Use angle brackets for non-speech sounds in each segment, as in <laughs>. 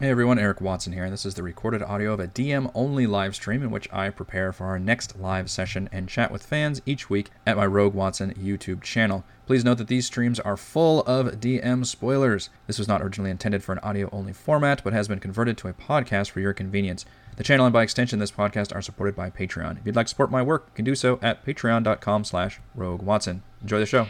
Hey everyone, Eric Watson here. and This is the recorded audio of a DM only live stream in which I prepare for our next live session and chat with fans each week at my Rogue Watson YouTube channel. Please note that these streams are full of DM spoilers. This was not originally intended for an audio only format, but has been converted to a podcast for your convenience. The channel and by extension this podcast are supported by Patreon. If you'd like to support my work, you can do so at patreon.com slash rogue watson. Enjoy the show.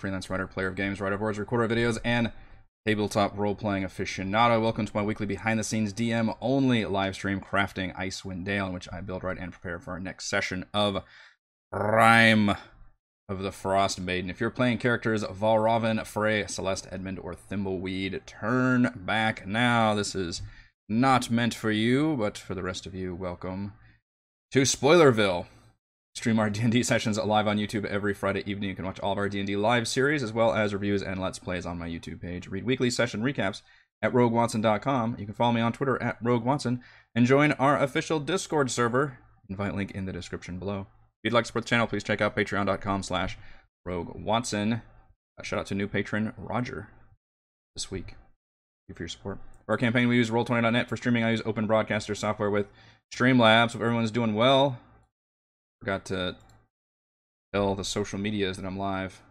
Freelance writer, player of games, writer of words, recorder of videos, and tabletop role playing aficionado. Welcome to my weekly behind the scenes DM only live stream crafting Icewind Dale, in which I build, write, and prepare for our next session of Rime of the Frost Maiden. If you're playing characters Valravn, Frey, Celeste, Edmund, or Thimbleweed, turn back now. This is not meant for you, but for the rest of you, welcome to Spoilerville stream our <laughs> D&D sessions live on YouTube every Friday evening. You can watch all of our D&D live series as well as reviews and let's plays on my YouTube page. Read weekly session recaps at roguewatson.com. You can follow me on Twitter at roguewatson and join our official Discord server. Invite link in the description below. If you'd like to support the channel, please check out patreon.com slash roguewatson. Uh, shout out to new patron Roger this week. Thank you for your support. For our campaign, we use Roll20.net. For streaming, I use Open Broadcaster software with Streamlabs. Hope everyone's doing well. Forgot to tell the social medias that I'm live.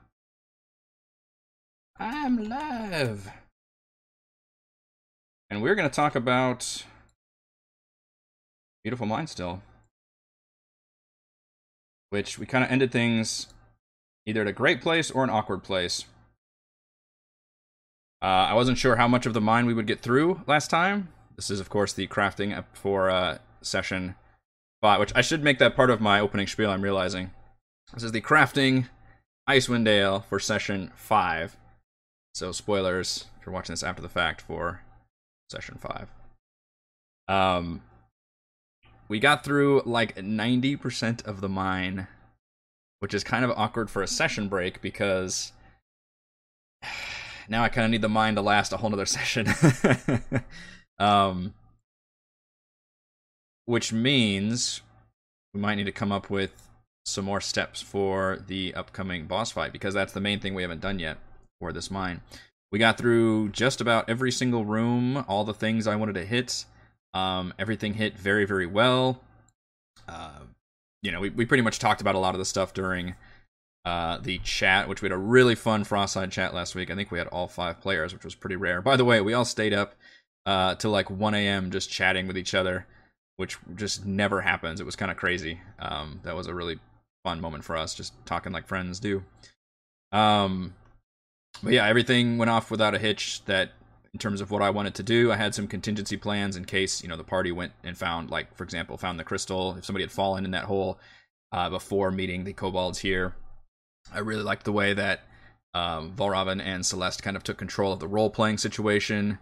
I'm live. And we're going to talk about Beautiful Mind still. Which we kind of ended things either at a great place or an awkward place. Uh, I wasn't sure how much of the mind we would get through last time. This is, of course, the crafting for uh, session spot, which I should make that part of my opening spiel, I'm realizing. This is the crafting Icewind Dale for session 5. So, spoilers if you're watching this after the fact for session 5. Um, we got through like 90% of the mine, which is kind of awkward for a session break because <sighs> now I kind of need the mine to last a whole nother <laughs> session. <laughs> um, which means we might need to come up with some more steps for the upcoming boss fight because that's the main thing we haven't done yet for this mine. We got through just about every single room, all the things I wanted to hit. Um, everything hit very, very well. Uh, you know, we, we pretty much talked about a lot of the stuff during uh, the chat, which we had a really fun Frostside chat last week. I think we had all five players, which was pretty rare. By the way, we all stayed up uh, till like 1 a.m. just chatting with each other which just never happens. It was kind of crazy. Um, that was a really fun moment for us, just talking like friends do. Um, but yeah, everything went off without a hitch. That in terms of what I wanted to do, I had some contingency plans in case you know the party went and found, like for example, found the crystal. If somebody had fallen in that hole uh, before meeting the kobolds here, I really liked the way that um, and Celeste kind of took control of the role playing situation.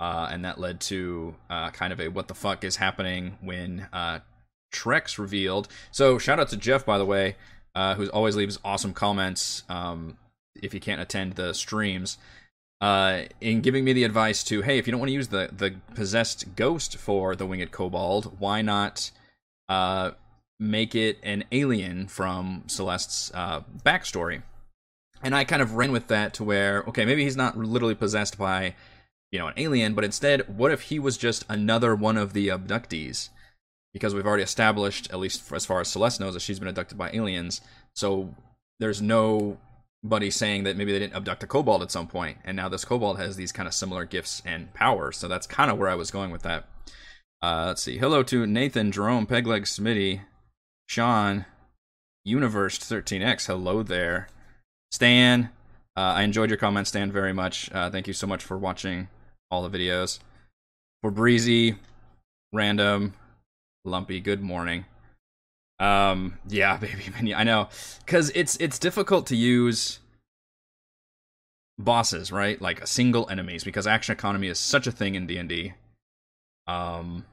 Uh, and that led to uh, kind of a what the fuck is happening when uh, Trex revealed. So shout out to Jeff, by the way, uh, who always leaves awesome comments um, if you can't attend the streams. Uh, in giving me the advice to, hey, if you don't want to use the the possessed ghost for the winged kobold, why not uh, make it an alien from Celeste's backstory? And I kind of ran with that to where, okay, maybe he's not literally possessed by you know, an alien, but instead, what if he was just another one of the abductees? Because we've already established, at least as far as Celeste knows, that she's been abducted by aliens. So there's nobody saying that maybe they didn't abduct a kobold at some point, and now this kobold has these kind of similar gifts and powers. So that's kind of where I was going with that. Uh, let's see. Hello to Nathan, Jerome, Pegleg, Smitty, Sean, Universe 13X. Hello there. Stan, uh, I enjoyed your comments, Stan, very much. Uh, thank you so much for watching all the videos. for breezy, random, lumpy. Good morning. Um, yeah, <laughs> baby menu. I know, because it's it's difficult to use bosses, right? Like single enemies, because action economy is such a thing in D and D. Um,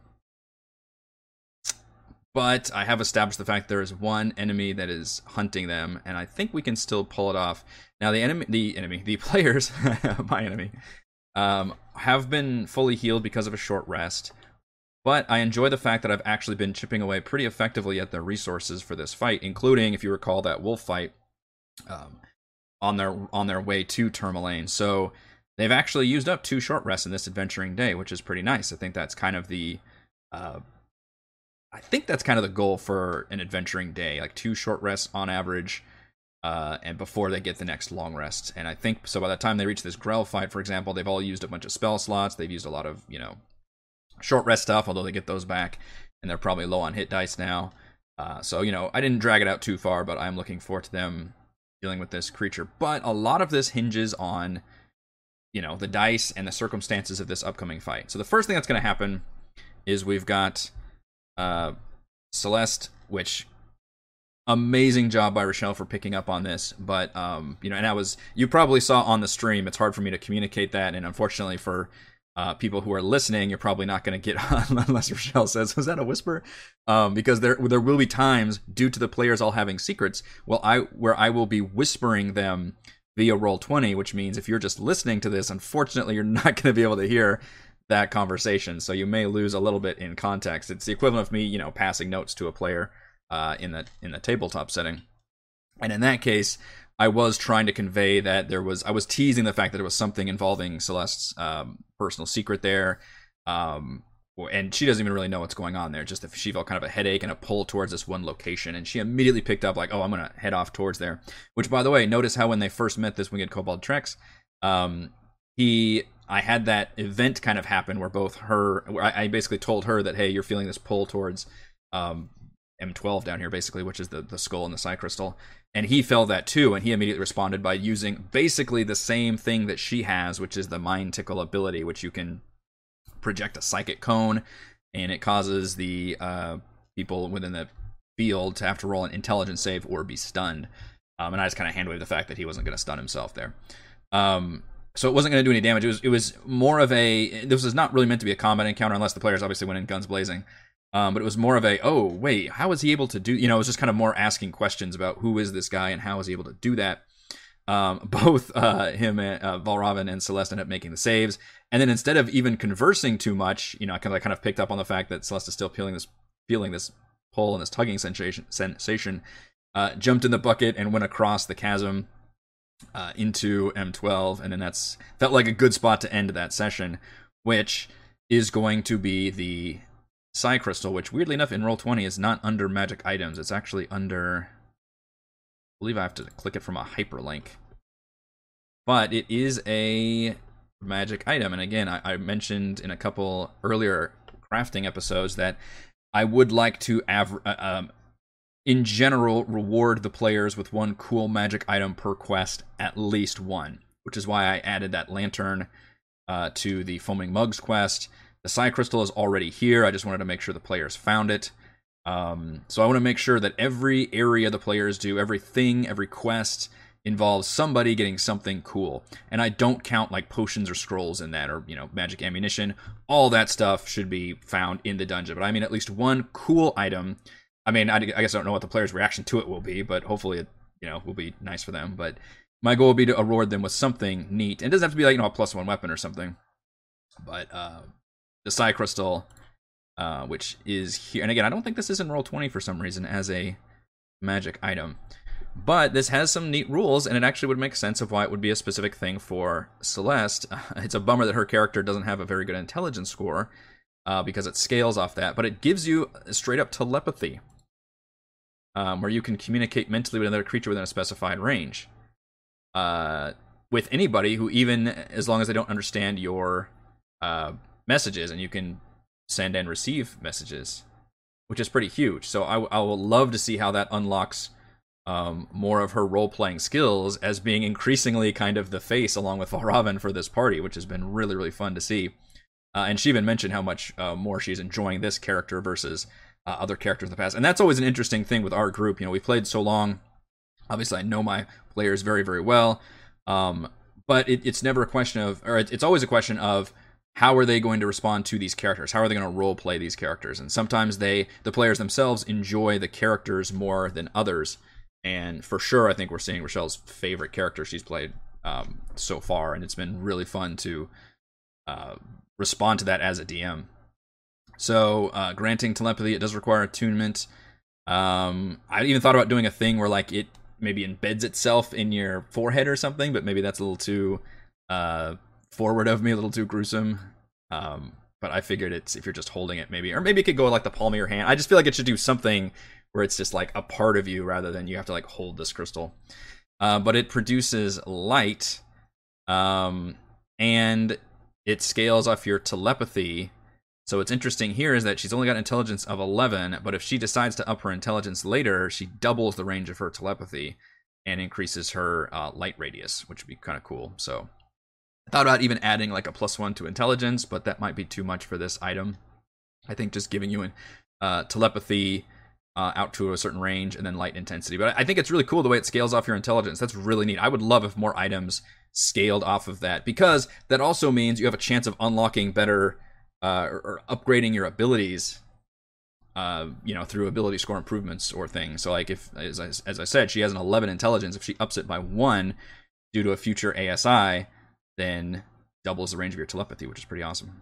but I have established the fact there is one enemy that is hunting them, and I think we can still pull it off. Now, the enemy, the enemy, the <laughs> players, <laughs> my enemy, um, have been fully healed because of a short rest. But I enjoy the fact that I've actually been chipping away pretty effectively at their resources for this fight, including, if you recall, that wolf fight um, on their on their way to Termalaine. So they've actually used up two short rests in this adventuring day, which is pretty nice. I think that's kind of the uh, I think that's kind of the goal for an adventuring day, like two short rests on average, uh, and before they get the next long rest. And I think so by the time they reach this Grell fight, for example, they've all used a bunch of spell slots. They've used a lot of you know short rest stuff, although they get those back, and they're probably low on hit dice now. Uh, so you know, I didn't drag it out too far, but I'm looking forward to them dealing with this creature. But a lot of this hinges on, you know, the dice and the circumstances of this upcoming fight. So the first thing that's going to happen is we've got uh, Celeste, which amazing job by Rochelle for picking up on this. But um, you know, and I was you probably saw on the stream. It's hard for me to communicate that, and unfortunately for uh, people who are listening, you're probably not going to get <laughs> on unless Rochelle says, "Was that a whisper?" Um, because there there will be times due to the players all having secrets, well, I where I will be whispering them via roll 20 which means if you're just listening to this unfortunately you're <laughs> not going to be able to hear that conversation so you may lose a little bit in context it's the equivalent of me you know passing notes to a player uh, in the in the tabletop setting and in that case I was trying to convey that there was I was teasing the fact that there was something involving Celeste's um, personal secret there, um, and she doesn't even really know what's going on there. Just if she felt kind of a headache and a pull towards this one location, and she immediately picked up like, oh, I'm gonna head off towards there. Which, by the way, notice how when they first met this winged kobold Trex, um, he I had that event kind of happen where both her, where I, I basically told her that hey, you're feeling this pull towards um, M12 down here, basically, which is the, the skull and the psi crystal. And he felt that too, and he immediately responded by using basically the same thing that she has, which is the mind tickle ability, which you can project a psychic cone, and it causes the uh, people within the field to have to roll an intelligence save or be stunned. Um, and I just kind of hand waved the fact that he wasn't going to stun himself there. Um, so it wasn't going to do any damage. It was it was more of a this was not really meant to be a combat encounter unless the players obviously went in guns blazing. Um, but it was more of a, oh, wait, how was he able to do, you know, it was just kind of more asking questions about who is this guy and how is he able to do that. Um, <laughs> both uh, him and uh, and Celeste end up making the saves. And then instead of even conversing too much, you know, I kind of, kind of picked up on the fact that Celeste is still feeling this, feeling this pull and this tugging sensation, sensation uh, jumped in the bucket and went across the chasm uh, into M12. And then that's felt like a good spot to end that session, which is going to be the Psi Crystal, which weirdly enough in Roll20 is not under magic items. It's actually under. I believe I have to click it from a hyperlink. But it is a magic item. And again, I, I mentioned in a couple earlier crafting episodes that I would like to, av- uh, um, in general, reward the players with one cool magic item per quest, at least one, which is why I added that lantern uh, to the Foaming Mugs quest. The Psi Crystal is already here. I just wanted to make sure the players found it. Um, so I want to make sure that every area the players do, everything, every quest involves somebody getting something cool. And I don't count like potions or scrolls in that or, you know, magic ammunition. All that stuff should be found in the dungeon. But I mean, at least one cool item. I mean, I, I guess I don't know what the player's reaction to it will be, but hopefully it, you know, will be nice for them. But my goal will be to reward them with something neat. It doesn't have to be like, you know, a plus one weapon or something. But, uh, the Psi Crystal, uh, which is here. And again, I don't think this is in Roll20 for some reason as a magic item. But this has some neat rules, and it actually would make sense of why it would be a specific thing for Celeste. <laughs> It's a bummer that her character doesn't have a very good intelligence score uh, because it scales off that, but it gives you straight up telepathy, um, where you can communicate mentally with another creature within a specified range. Uh, with anybody who, even as long as they don't understand your uh, messages and you can send and receive messages, which is pretty huge. So I, I will love to see how that unlocks um, more of her role playing skills as being increasingly kind of the face along with <laughs> Valravn for this party, which has been really, really fun to see. Uh, and she even mentioned how much uh, more she's enjoying this character versus uh, other characters in the past. And that's always an interesting thing with our group. You know, we played so long. Obviously, I know my players very, very well. Um, but it, it's never a question of, or it's always a question of how are they going to respond to these characters? How are they going to role play these characters? And sometimes they, the players themselves, enjoy the characters more than others. And for sure, I think we're seeing Rochelle's favorite character she's played um, so far, and it's been really fun to uh, respond to that as a DM. So, uh, granting telepathy, it does require attunement. Um, I even thought about doing a thing where like it maybe embeds itself in your forehead or something, but maybe that's a little too uh, forward of me, a little too gruesome. Um, but I figured it's if you're just holding it, maybe, or maybe it could go like the palm of your hand. I just feel like it should do something where it's just like a part of you rather than you have to like hold this crystal. Uh, but it produces light, um, and it scales off your telepathy. So what's interesting here is that she's only got intelligence of 11, but if she decides to up her intelligence later, she doubles the range of her telepathy and increases her uh, light radius, which would be kind of cool. So thought about even adding like a plus one to intelligence, but that might be too much for this item. I think just giving you an uh, telepathy uh, out to a certain range and then light intensity. But I think it's really cool the way it scales off your intelligence. That's really neat. I would love if more items scaled off of that because that also means you have a chance of unlocking better uh, or, or, upgrading your abilities. Uh, you know, through ability score improvements or things. So, like, if as I, as I said, she has an 11 intelligence. If she ups it by one due to a future ASI, then doubles the range of your telepathy, which is pretty awesome.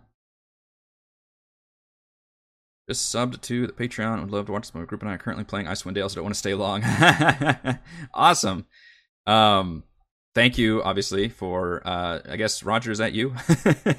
Just subbed to the Patreon. Would love to watch this. My group and I are currently playing Icewind Dale, so don't want to stay long. <laughs> awesome. Um, thank you, obviously, for uh, I guess Roger is that you. <laughs>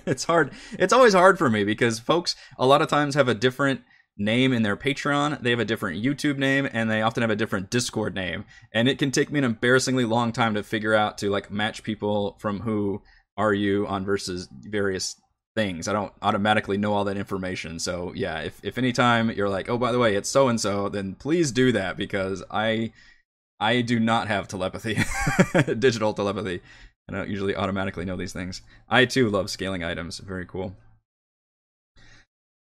it's hard. It's always hard for me because folks a lot of times have a different name in their Patreon, they have a different YouTube name, and they often have a different Discord name. And it can take me an embarrassingly long time to figure out to like match people from who are you on versus various things. I don't automatically know all that information. So yeah, if if anytime you're like, oh by the way, it's so and so, then please do that because I I do not have telepathy, <laughs> digital telepathy. I don't usually automatically know these things. I too love scaling items. Very cool.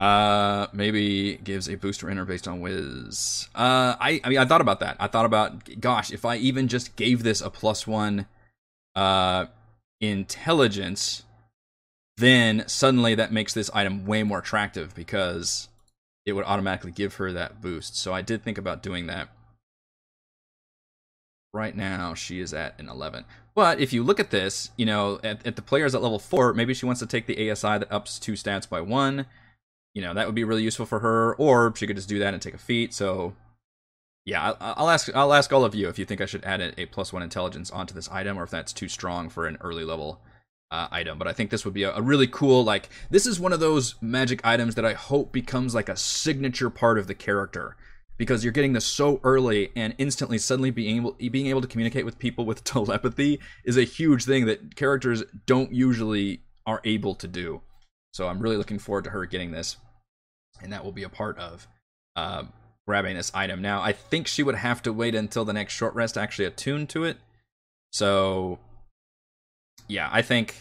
Uh, maybe gives a booster enter based on whiz. Uh, I I mean I thought about that. I thought about gosh, if I even just gave this a plus one, uh, intelligence, then suddenly that makes this item way more attractive because it would automatically give her that boost. So I did think about doing that. Right now, she is at an 11. But if you look at this, you know, at, at the players at level 4, maybe she wants to take the ASI that ups two stats by one. You know, that would be really useful for her. Or she could just do that and take a feat. So yeah, I'll ask. I'll ask all of you if you think I should add a, plus one intelligence onto this item, or if that's too strong for an early level uh, item. But I think this would be a, a, really cool. Like this is one of those magic items that I hope becomes like a signature part of the character because you're getting this so early and instantly suddenly being able being able to communicate with people with <laughs> telepathy is a huge thing that characters don't usually are able to do. So I'm really looking forward to her getting this, and that will be a part of. Uh, grabbing this item. Now, I think she would have to wait until the next short rest to actually attune to it. So, yeah, I think.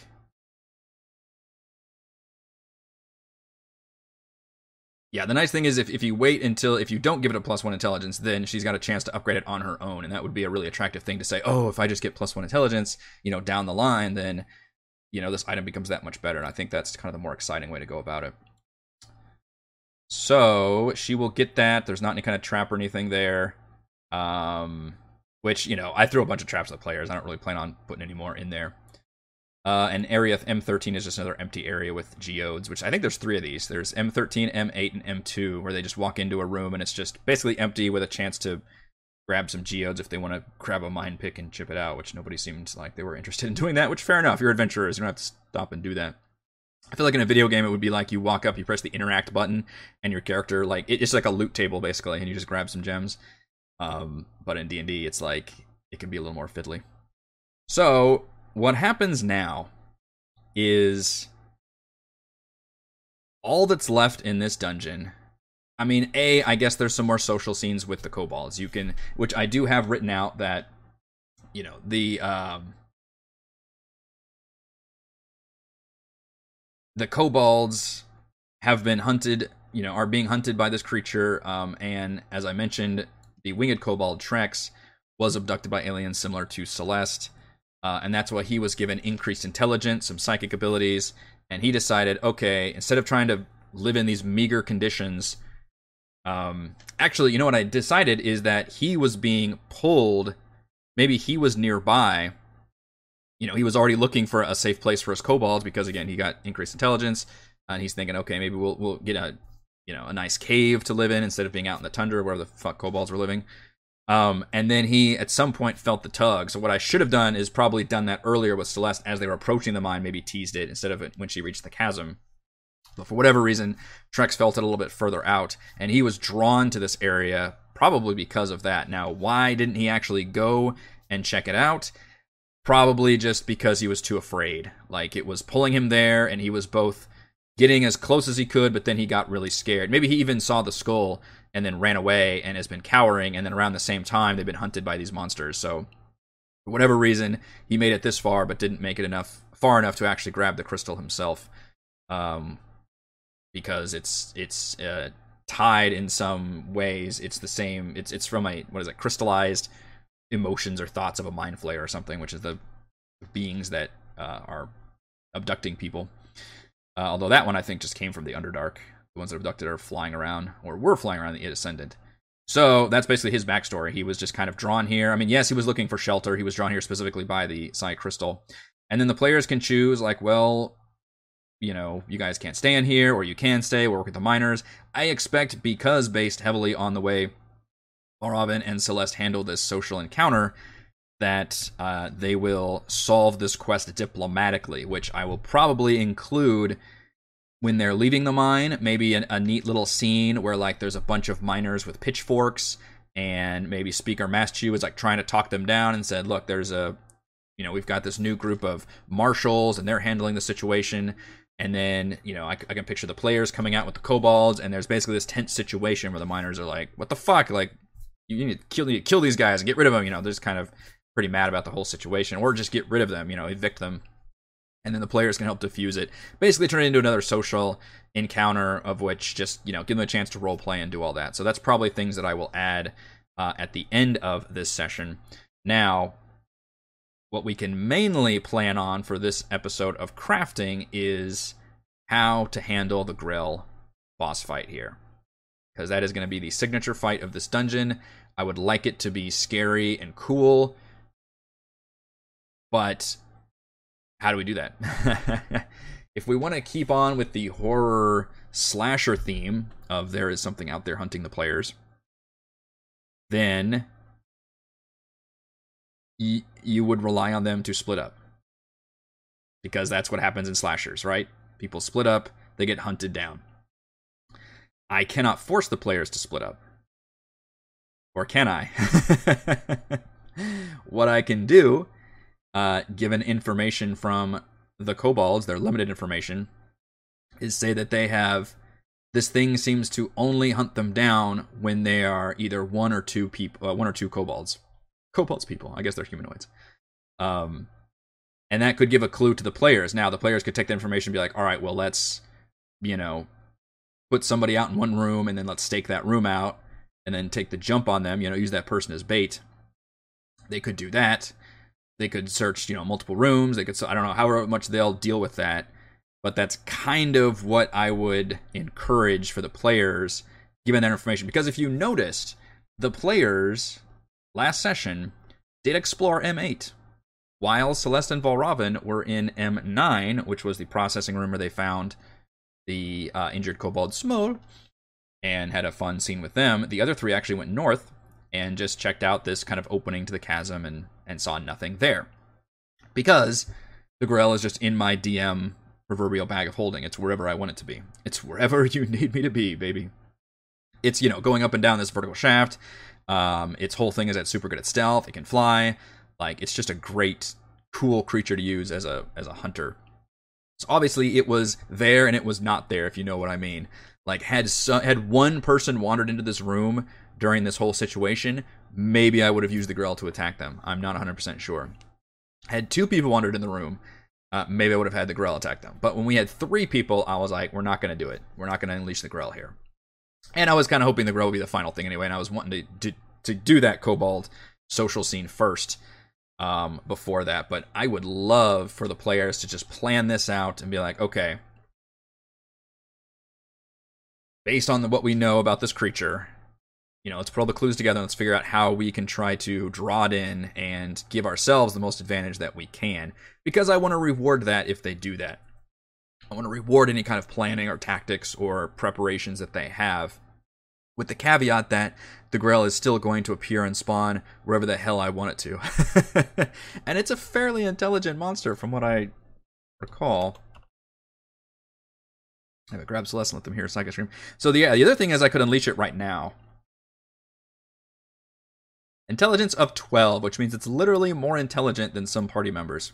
Yeah, the nice thing is if, if you wait until, if you don't give it a plus one intelligence, then she's got a chance to upgrade it on her own. And that would be a really attractive thing to say, oh, if I just get plus one intelligence, you know, down the line, then, you know, this item becomes that much better. And I think that's kind of the more exciting way to go about it. So she will get that. There's not any kind of trap or anything there. Um, which, you know, I throw a bunch of traps at the players. I don't really plan on putting any more in there. Uh, and area M13 is just another empty area with geodes, which I think there's three of these. There's M13, M8, and M2, where they just walk into a room and it's just basically empty with a chance to grab some geodes if they want to grab a mine pick and chip it out, which nobody seemed like they were interested in doing that, which fair enough. You're adventurers. You don't have to stop and do that. I feel like in a video game, it would be like you walk up, you press the interact button, and your character like it's like a loot table basically, and you just grab some gems. Um, but in D and D, it's like it can be a little more fiddly. So what happens now is all that's left in this dungeon. I mean, a I guess there's some more social scenes with the kobolds. You can, which I do have written out that you know the um the kobolds have been hunted, you know, are being hunted by this creature. Um, and as I mentioned, the winged kobold Trex was abducted by aliens similar to Celeste. Uh, and that's why he was given increased intelligence, some psychic abilities, and he decided, okay, instead of trying to live in these meager conditions, um, actually, you know what I decided is that he was being pulled. Maybe he was nearby. You know, he was already looking for a safe place for his kobolds because again, he got increased intelligence, and he's thinking, okay, maybe we'll we'll get a you know a nice cave to live in instead of being out in the tundra where the fuck kobolds were living. Um, and then he at some point felt the tug. So what I should have done is probably done that earlier with Celeste as they were approaching the mine, maybe teased it instead of it when she reached the chasm. But for whatever reason, Trex felt it a little bit further out, and he was drawn to this area probably because of that. Now, why didn't he actually go and check it out? Probably just because he was too afraid. Like it was pulling him there, and he was both getting as close as he could, but then he got really scared. Maybe he even saw the skull and then ran away and has been cowering, and then around the same time they've been hunted by these monsters. So, for whatever reason, he made it this far, but didn't make it enough far enough to actually grab the crystal himself. Um, because it's it's uh, tied in some ways. It's the same. It's it's from a what is it? Crystallized emotions or thoughts of a mind flayer or something, which is the beings that uh, are abducting people. Uh, although that one I think just came from the Underdark. The ones that abducted are flying around or were flying around the Ascendant. So that's basically his backstory. He was just kind of drawn here. I mean, yes, he was looking for shelter. He was drawn here specifically by the Psi Crystal. And then the players can choose, like, well, you know, you guys can't stay in here, or you can stay, we'll work with the miners. I expect because based heavily on the way Valravn and Celeste handle this social encounter, that uh, they will solve this quest diplomatically, which I will probably include when they're leaving the mine. Maybe a, a neat little scene where like there's a bunch of miners with pitchforks, and maybe Speaker Maschu is like trying to talk them down and said, "Look, there's a you know, we've got this new group of marshals and they're handling the situation. And then, you know, I, I, can picture the players coming out with the kobolds, and there's basically this tense situation where the miners are like, "What the fuck? Like, you need to kill, kill these guys and get rid of them." You know, they're just kind of pretty mad about the whole situation, or just get rid of them. You know, evict them, and then the players can help diffuse it. Basically, turn it into another social encounter of which just you know give them a chance to role play and do all that. So that's probably things that I will add uh, at the end of this session. Now, what we can mainly plan on for this episode of crafting is how to handle the Grell boss fight here. Because that is going to be the signature fight of this dungeon. I would like it to be scary and cool. But how do we do that? <laughs> if we want to keep on with the horror slasher theme of there is something out there hunting the players, then y- you would rely on them to split up. Because that's what happens in slashers, right? People split up, they get hunted down. I cannot force the players to split up. Or can I? <laughs> what I can do, uh, given information from the kobolds, their limited information, is say that they have this thing seems to only hunt them down when they are either one or two people, uh, one or two kobolds. Kobolds people. I guess they're humanoids. Um, and that could give a clue to the players. Now, the players could take the information and be like, all right, well, let's, you know, put somebody out in one room and then let's stake that room out and then take the jump on them, you know, use that person as bait. They could do that. They could search, you know, multiple rooms. They could, I don't know how much they'll deal with that. But that's kind of what I would encourage for the players, given that information. Because if you noticed, the players last session did explore M8, while Celeste and Valravn were in M9, which was the processing room where they found the uh, injured Kobold Smol and had a fun scene with them. The other three actually went north and just checked out this kind of opening to the chasm and, and saw nothing there. Because the Grell is just in my DM proverbial bag of holding. It's wherever I want it to be. It's wherever <laughs> you need me to be, baby. It's, you know, going up and down this vertical shaft. Um, its whole thing is that super good at stealth. It can fly. Like it's just a great, cool creature to use as a as a hunter. So obviously it was there and it was not there, if you know what I mean. Like had had one person wandered into this room during this whole situation, maybe I would have used the Grell to attack them. I'm not 100% sure. Had two people wandered in the room, uh, maybe I would have had the Grell attack them. But when we had three people, I was like, we're not going to do it. We're not going to unleash the Grell here. And I was kind of hoping the Grell would be the final thing anyway, and I was wanting to, to, to do that Kobold social scene first um, before that. But I would love for the players to just plan this out and be like, okay, based on the, what we know about this creature, you know, let's put all the clues together and let's figure out how we can try to draw it in and give ourselves the most advantage that we can. Because I want to reward that if they do that. I want to reward any kind of planning or tactics or preparations that they have. With the caveat that the Grell is still going to appear and spawn wherever the hell I want it to. <laughs> and it's a fairly intelligent monster from what I recall. I have a grab Celeste and let them hear a Psychic Scream. So the, yeah, the other thing is I could unleash it right now. Intelligence of 12, which means it's literally more intelligent than some party members.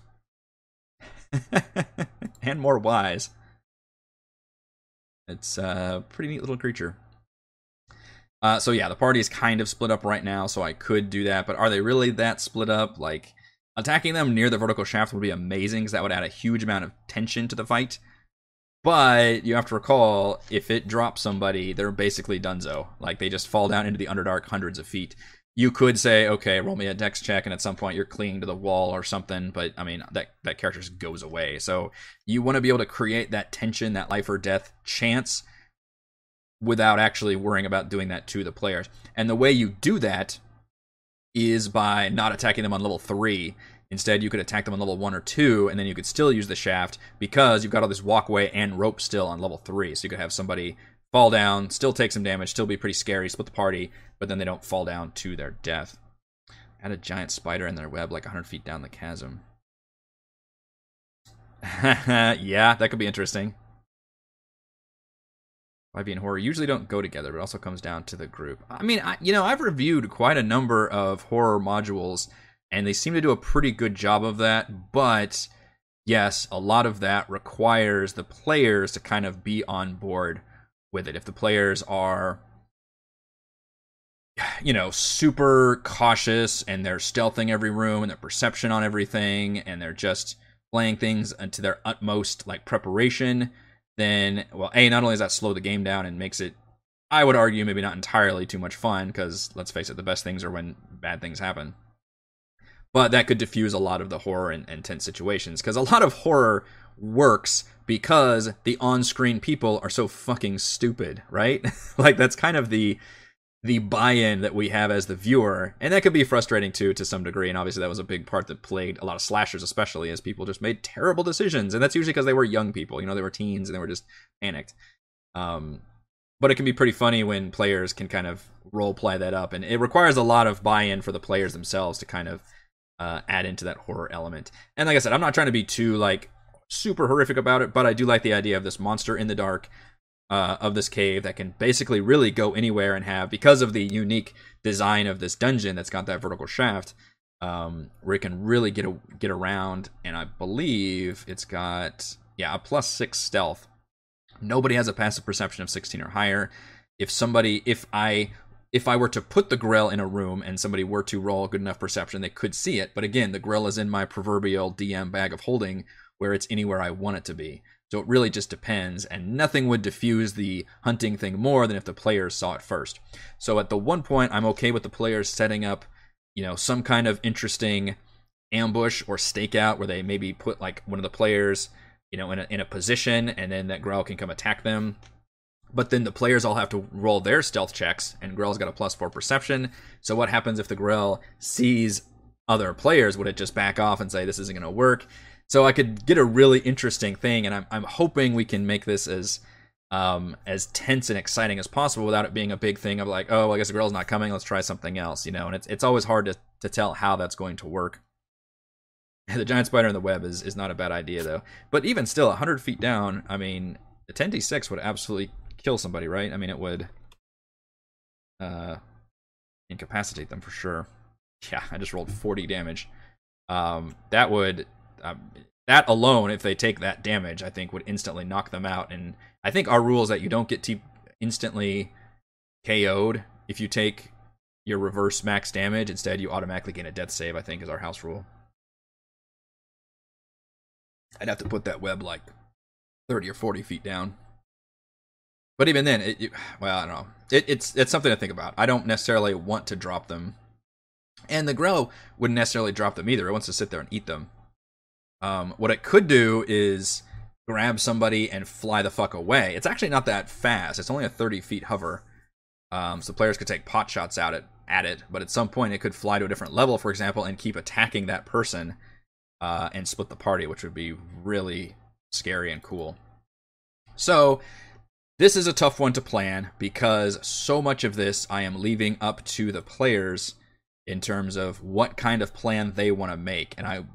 <laughs> and more wise. It's a pretty neat little creature. Uh, so yeah, the party is kind of split up right now, so I could do that. But are they really that split up? Like attacking them near the vertical shaft would be amazing because that would add a huge amount of tension to the fight. But you have to recall, if it drops somebody, they're basically donezo. Like they just fall down into the underdark hundreds of feet you could say, okay, roll me a dex check, and at some point you're clinging to the wall or something. But I mean, that that character just goes away. So you want to be able to create that tension, that life or death chance, without actually worrying about doing that to the players. And the way you do that is by not attacking them on level three. Instead, you could attack them on level one or two, and then you could still use the shaft because you've got all this walkway and rope still on level three. So you could have somebody fall down, still take some damage, still be pretty scary, split the party, but then they don't fall down to their death. Had a giant spider in their web like 100 feet down the chasm. <laughs> yeah, that could be interesting. 5e and horror usually don't go together, but also comes down to the group. I mean, I, you know, I've reviewed quite a number of horror modules, and they seem to do a pretty good job of that, but yes, a lot of that requires the players to kind of be on board with it. If the players are you know, super cautious and they're stealthing every room and their perception on everything and they're just playing things to their utmost like preparation, then well, A, not only does that slow the game down and makes it I would argue maybe not entirely too much fun, because let's face it, the best things are when bad things happen. But that could diffuse a lot of the horror and, and tense situations, because a lot of horror works because the on-screen people are so fucking stupid, right? <laughs> like that's kind of the the buy-in that we have as the viewer and that could be frustrating too to some degree and obviously that was a big part that plagued a lot of slashers especially as people just made terrible decisions and that's usually because they were young people you know they were teens and they were just panicked um, but it can be pretty funny when players can kind of role play that up and it requires a lot of buy-in for the players themselves to kind of uh, add into that horror element and like i said i'm not trying to be too like super horrific about it, but I do like the idea of this monster in the dark uh, of this cave that can basically really go anywhere and have, because of the unique design of this dungeon that's got that vertical shaft, um, where it can really get a, get around. And I believe it's got yeah a plus six stealth. Nobody has a passive perception of 16 or higher. If somebody, if I if I were to put the Grell in a room and somebody were to roll good enough perception, they could see it. But again, the Grell is in my proverbial DM bag of holding, where it's anywhere I want it to be. So it really just depends, and nothing would diffuse the hunting thing more than if the players saw it first. So at the one point, I'm okay with the players setting up, you know, some kind of interesting ambush or stakeout where they maybe put like one of the players, you know, in a, in a position, and then that Grell can come attack them. But then the players all have to roll their stealth checks, and Grell's got a plus four perception. So what happens if the Grell sees other players? Would it just back off and say this isn't going to work? So I could get a really interesting thing, and I'm I'm hoping we can make this as um, as tense and exciting as possible without it being a big thing of like, oh, I guess the Grell's not coming. Let's try something else, you know. And it's it's always hard to to tell how that's going to work. <laughs> The giant spider in the web is is not a bad idea though. But even still, 100 feet down, I mean, the 10d6 would absolutely kill somebody, right? I mean, it would uh, incapacitate them for sure. <laughs> Yeah, I just rolled 40 damage. Um, that would um, that alone, if they take that damage, I think would instantly knock them out. And I think our rule is that you don't get to instantly KO'd if you take your reverse max damage. Instead, you automatically gain a death save. I think is our house rule. I'd have to put that web like 30 or 40 feet down. But even then, it, <sighs> well, I don't know. It, it's it's something to think about. I don't necessarily want to drop them, and the Grell wouldn't necessarily drop them either. It wants to sit there and eat them. Um, what it could do is grab somebody and fly the fuck away. It's actually not that fast. It's only a 30 feet hover, um, so players could take pot shots out at it. At it, but at some point it could fly to a different level, for example, and keep attacking that person uh, and split the party, which would be really scary and cool. So this is a tough one to plan because so much of this I am leaving up to the players in terms of what kind of plan they want to make. And I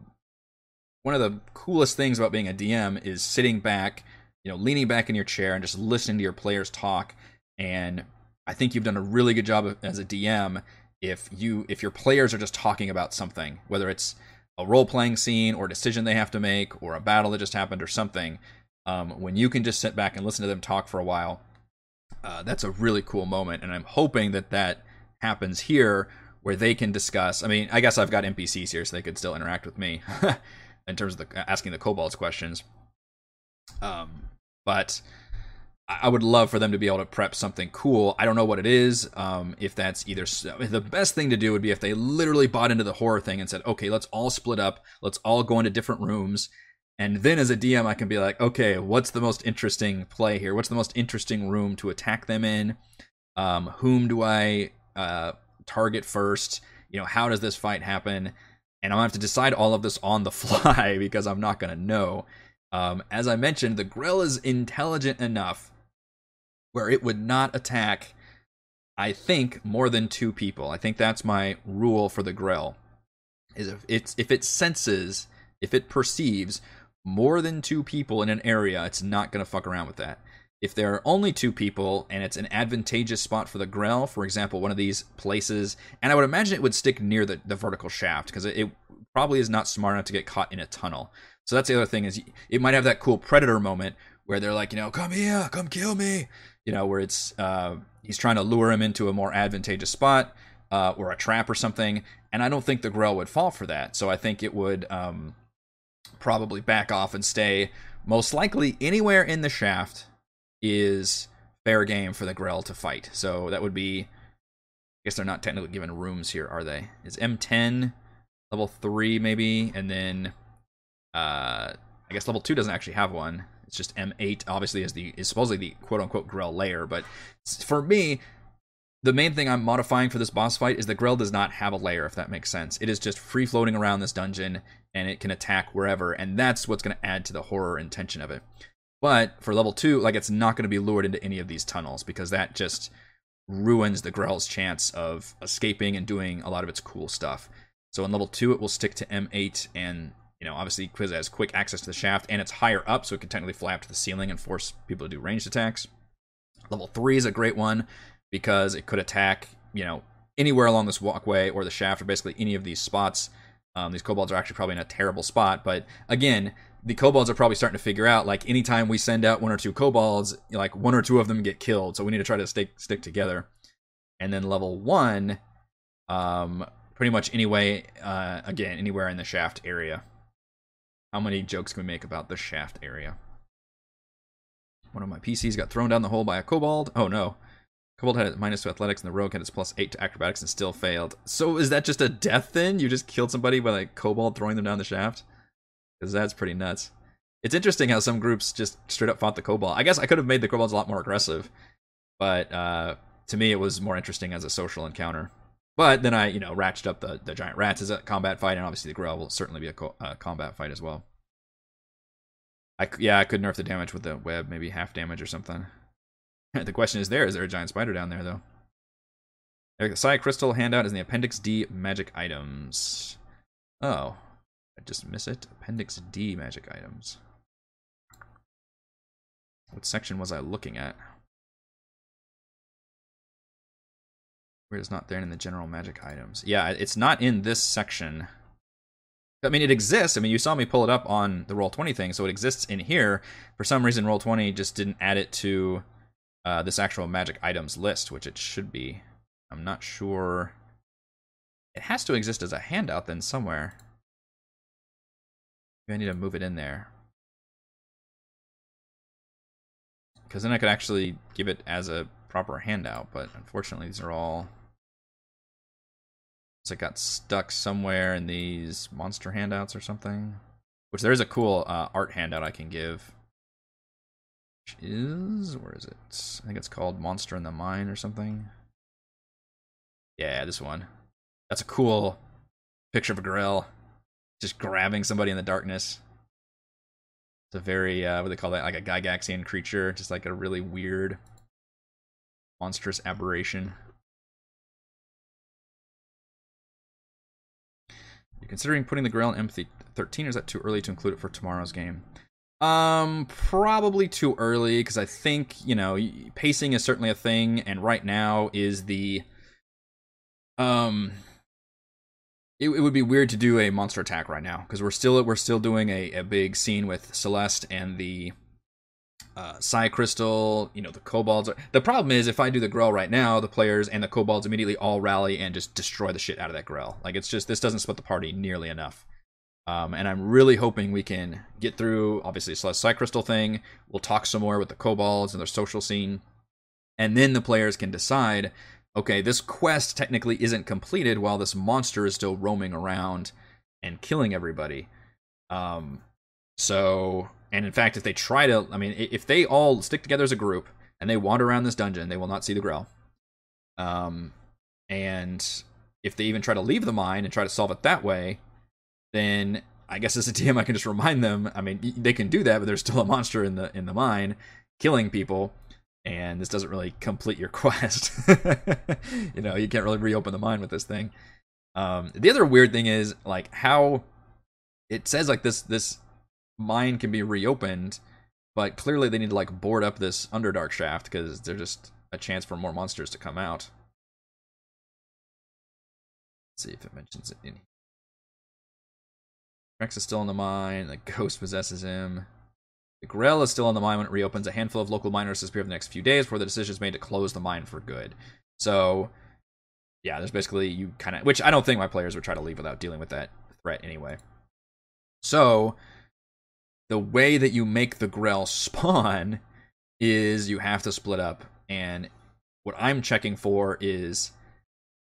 one of the coolest things about being a DM is sitting back, you know, leaning back in your chair and just listening to your players talk. And I think you've done a really good job as a DM if you if your players are just talking about something, whether it's a role playing scene or a decision they have to make or a battle that just happened or something um, when you can just sit back and listen to them talk for a while uh, that's a really cool moment and i'm hoping that that happens here where they can discuss i mean i guess i've got npcs here so they could still interact with me <laughs> in terms of the, asking the kobolds questions um, but I would love for them to be able to prep something cool. I don't know what it is. Um, if that's either the best thing to do would be if they literally bought into the horror thing and said, okay, let's all split up, let's all go into different rooms. And then as a DM, I can be like, okay, what's the most interesting play here? What's the most interesting room to attack them in? Um, whom do I uh, target first? You know, how does this fight happen? And I'm gonna have to decide all of this on the <laughs> fly <laughs> because I'm not gonna know. Um, as I mentioned, the Grell is intelligent enough where it would not attack, I think, more than two people. I think that's my rule for the Grell. Is if it's if it senses, if it perceives more than two people in an area, it's not gonna fuck around with that. If there are only two people and it's an advantageous spot for the Grell, for example, one of these places, and I would imagine it would stick near the, the vertical shaft because it, it probably is not smart enough to get caught in a tunnel. So that's the other thing is it might have that cool predator moment where they're like, you know, come here, come kill me, you know, where it's uh, he's trying to lure him into a more advantageous spot uh, or a trap or something. And I don't think the Grell would fall for that. So I think it would um, probably back off and stay most likely anywhere in the shaft is fair game for the Grell to fight. So that would be, I guess they're not technically given rooms here, are they? Is M10 level three maybe, and then uh, I guess level two doesn't actually have one. It's just M8. Obviously, is the is supposedly the quote unquote Grell layer, but for me, the main thing I'm modifying for this boss fight is the Grell does not have a layer, if that makes sense. It is just free floating around this dungeon, and it can attack wherever, and that's what's going to add to the horror and tension of it. But for level two, like it's not going to be lured into any of these tunnels because that just ruins the Grell's chance of escaping and doing a lot of its cool stuff. So in level two, it will stick to M8 and you know, obviously it has quick access to the shaft and it's higher up, so it can technically fly up to the ceiling and force people to do ranged attacks. Level three is a great one because it could attack, you know, anywhere along this walkway or the shaft or basically any of these spots. Um, these kobolds are actually probably in a terrible spot, but again, the kobolds are probably starting to figure out like anytime we send out one or two kobolds, like one or two of them get killed, so we need to try to stick stick together. And then level one, um, pretty much anyway, uh, again, anywhere in the shaft area. How many jokes can we make about the shaft area? One of my PCs got thrown down the hole by a kobold. Oh no. Kobold had minus two athletics and the rogue had its plus eight to acrobatics and still failed. So is that just a death then? You just killed somebody by like kobold throwing them down the shaft? Because that's pretty nuts. It's interesting how some groups just straight up fought the kobold. I guess I could have made the kobolds a lot more aggressive, but uh, to me it was more interesting as a social encounter. But then I, you know, ratcheted up the, the giant rats as a combat fight, and obviously the Grell will certainly be a co- uh, combat fight as well. I, yeah, I could nerf the damage with the web, maybe half damage or something. <laughs> the question is there, is there a giant spider down there, though? The Psi Crystal handout is in the Appendix D magic items. Oh, I just miss it. Appendix D magic items. What section was I looking at? Where it's not there in the general magic items. Yeah, it's not in this section. I mean, it exists. I mean, you saw me pull it up on the Roll20 thing, so it exists in here. For some reason, Roll20 just didn't add it to uh, this actual magic items list, which it should be. I'm not sure. It has to exist as a handout then somewhere. Maybe I need to move it in there. Because then I could actually give it as a proper handout, but unfortunately these are all... So it got stuck somewhere in these monster handouts or something. Which there is a cool uh, art handout I can give which is where is it? I think it's called Monster in the Mine or something. Yeah, this one. That's a cool picture of a Grell just grabbing somebody in the darkness. It's a very uh, what do they call that? Like a Gygaxian creature, just like a really weird, monstrous aberration. You're considering putting the Grell in Empathy 13, or is that too early to include it for tomorrow's game? Um, probably too early because I think you know pacing is certainly a thing, and right now is the um it, it, would be weird to do a monster attack right now because we're still we're still doing a, a big scene with Celeste and the uh, Psi Crystal. You know the Kobolds. Are, the problem is if I do the Grell right now, the players and the Kobolds immediately all rally and just destroy the shit out of that Grell. Like it's just this doesn't split the party nearly enough. Um, and I'm really hoping we can get through obviously Celeste Crystal thing. We'll talk some more with the Kobolds and their social scene, and then the players can decide okay, this quest technically isn't completed while this monster is still roaming around and killing everybody. Um, so, and in fact, if they try to, I mean, if they all stick together as a group and they wander around this dungeon, they will not see the Grell. Um, and if they even try to leave the mine and try to solve it that way, then I guess as a DM, I can just remind them. I mean, they can do that, but there's still a monster in the in the mine, killing people and this doesn't really complete your <laughs> quest. <laughs> you know, you can't really reopen the mine with this thing. Um, the other weird thing is like how it says like this this mine can be reopened, but clearly they need to like board up this underdark shaft because there's just a chance for more monsters to come out. Let's see if it mentions it in. Rex is still in the mine. The ghost possesses him. The Grell is still in the mine when it reopens. A handful of local miners disappear over the next few days before the decision is made to close the mine for good. So, yeah, there's basically you kind of, which I don't think my players would try to leave without dealing with that threat anyway. So, the way that you make the Grell <laughs> spawn is you have to split up. And what I'm checking for is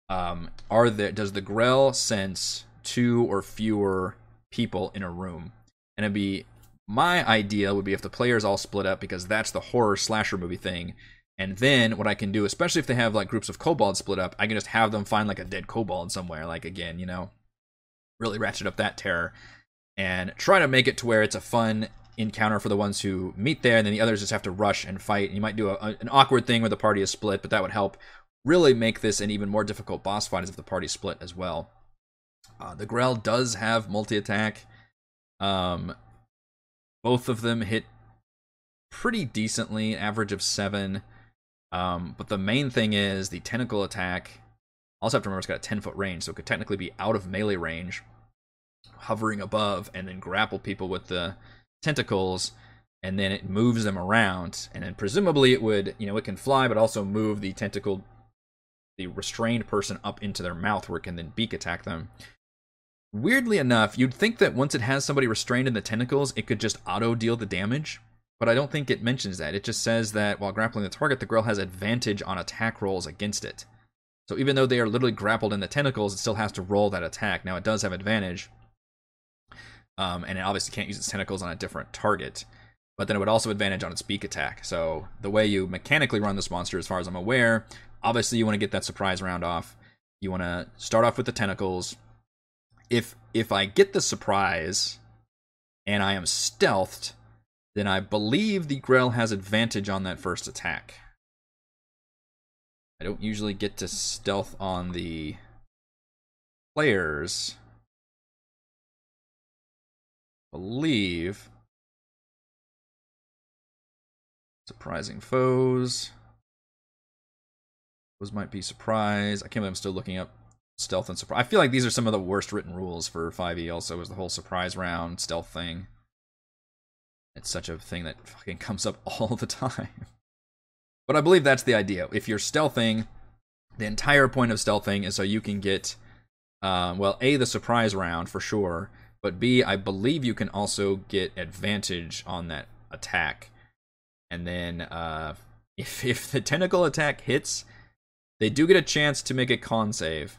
um, are there does the Grell sense two or fewer people in a room? And it'd be my idea would be if the players all split up because that's the horror slasher movie thing. And then what I can do, especially if they have like groups of kobolds split up, I can just have them find like a dead kobold somewhere. Like again, you know, really ratchet up that terror and try to make it to where it's a fun encounter for the ones who meet there, and then the others just have to rush and fight. And you might do a, an awkward thing where the party is split, but that would help really make this an even more difficult boss fight as if the party split as well. Uh, the Grell does have multi attack. Um, both of them hit pretty decently, average of seven. Um, but the main thing is the tentacle attack. Also have to remember it's got a 10 foot range, so it could technically be out of melee range, hovering above, and then grapple people with the tentacles, and then it moves them around, and then presumably it would, you know, it can fly, but also move the tentacle, the restrained person up into their mouth, where it can then beak attack them. Weirdly enough, you'd think that once it has somebody restrained in the tentacles, it could just auto deal the damage, but I don't think it mentions that. It just says that while grappling the target, the Grell has advantage on attack rolls against it. So even though they are literally grappled in the tentacles, it still has to roll that attack. Now it does have advantage, um, and it obviously can't use its tentacles on a different target. But then it would also advantage on its beak attack. So the way you mechanically run this monster, as far as I'm aware, obviously you want to get that surprise round off. You want to start off with the tentacles, if if I get the surprise and I am stealthed, then I believe the Grell has advantage on that first attack. I don't usually get to stealth on the players. believe surprising foes. Those might be surprise. I can't believe I'm still looking up stealth and surprise. I feel like these are some of the worst written rules for 5e. Also, is the whole surprise round stealth thing. It's such a thing that fucking <laughs> comes up all the time. But I believe that's the idea. If you're stealthing, the entire point of stealthing is so you can get, uh, well, a the surprise round for sure, but b I believe you can also get advantage on that attack. And then uh, <laughs> if if the tentacle attack hits, they do get a chance to make a con save.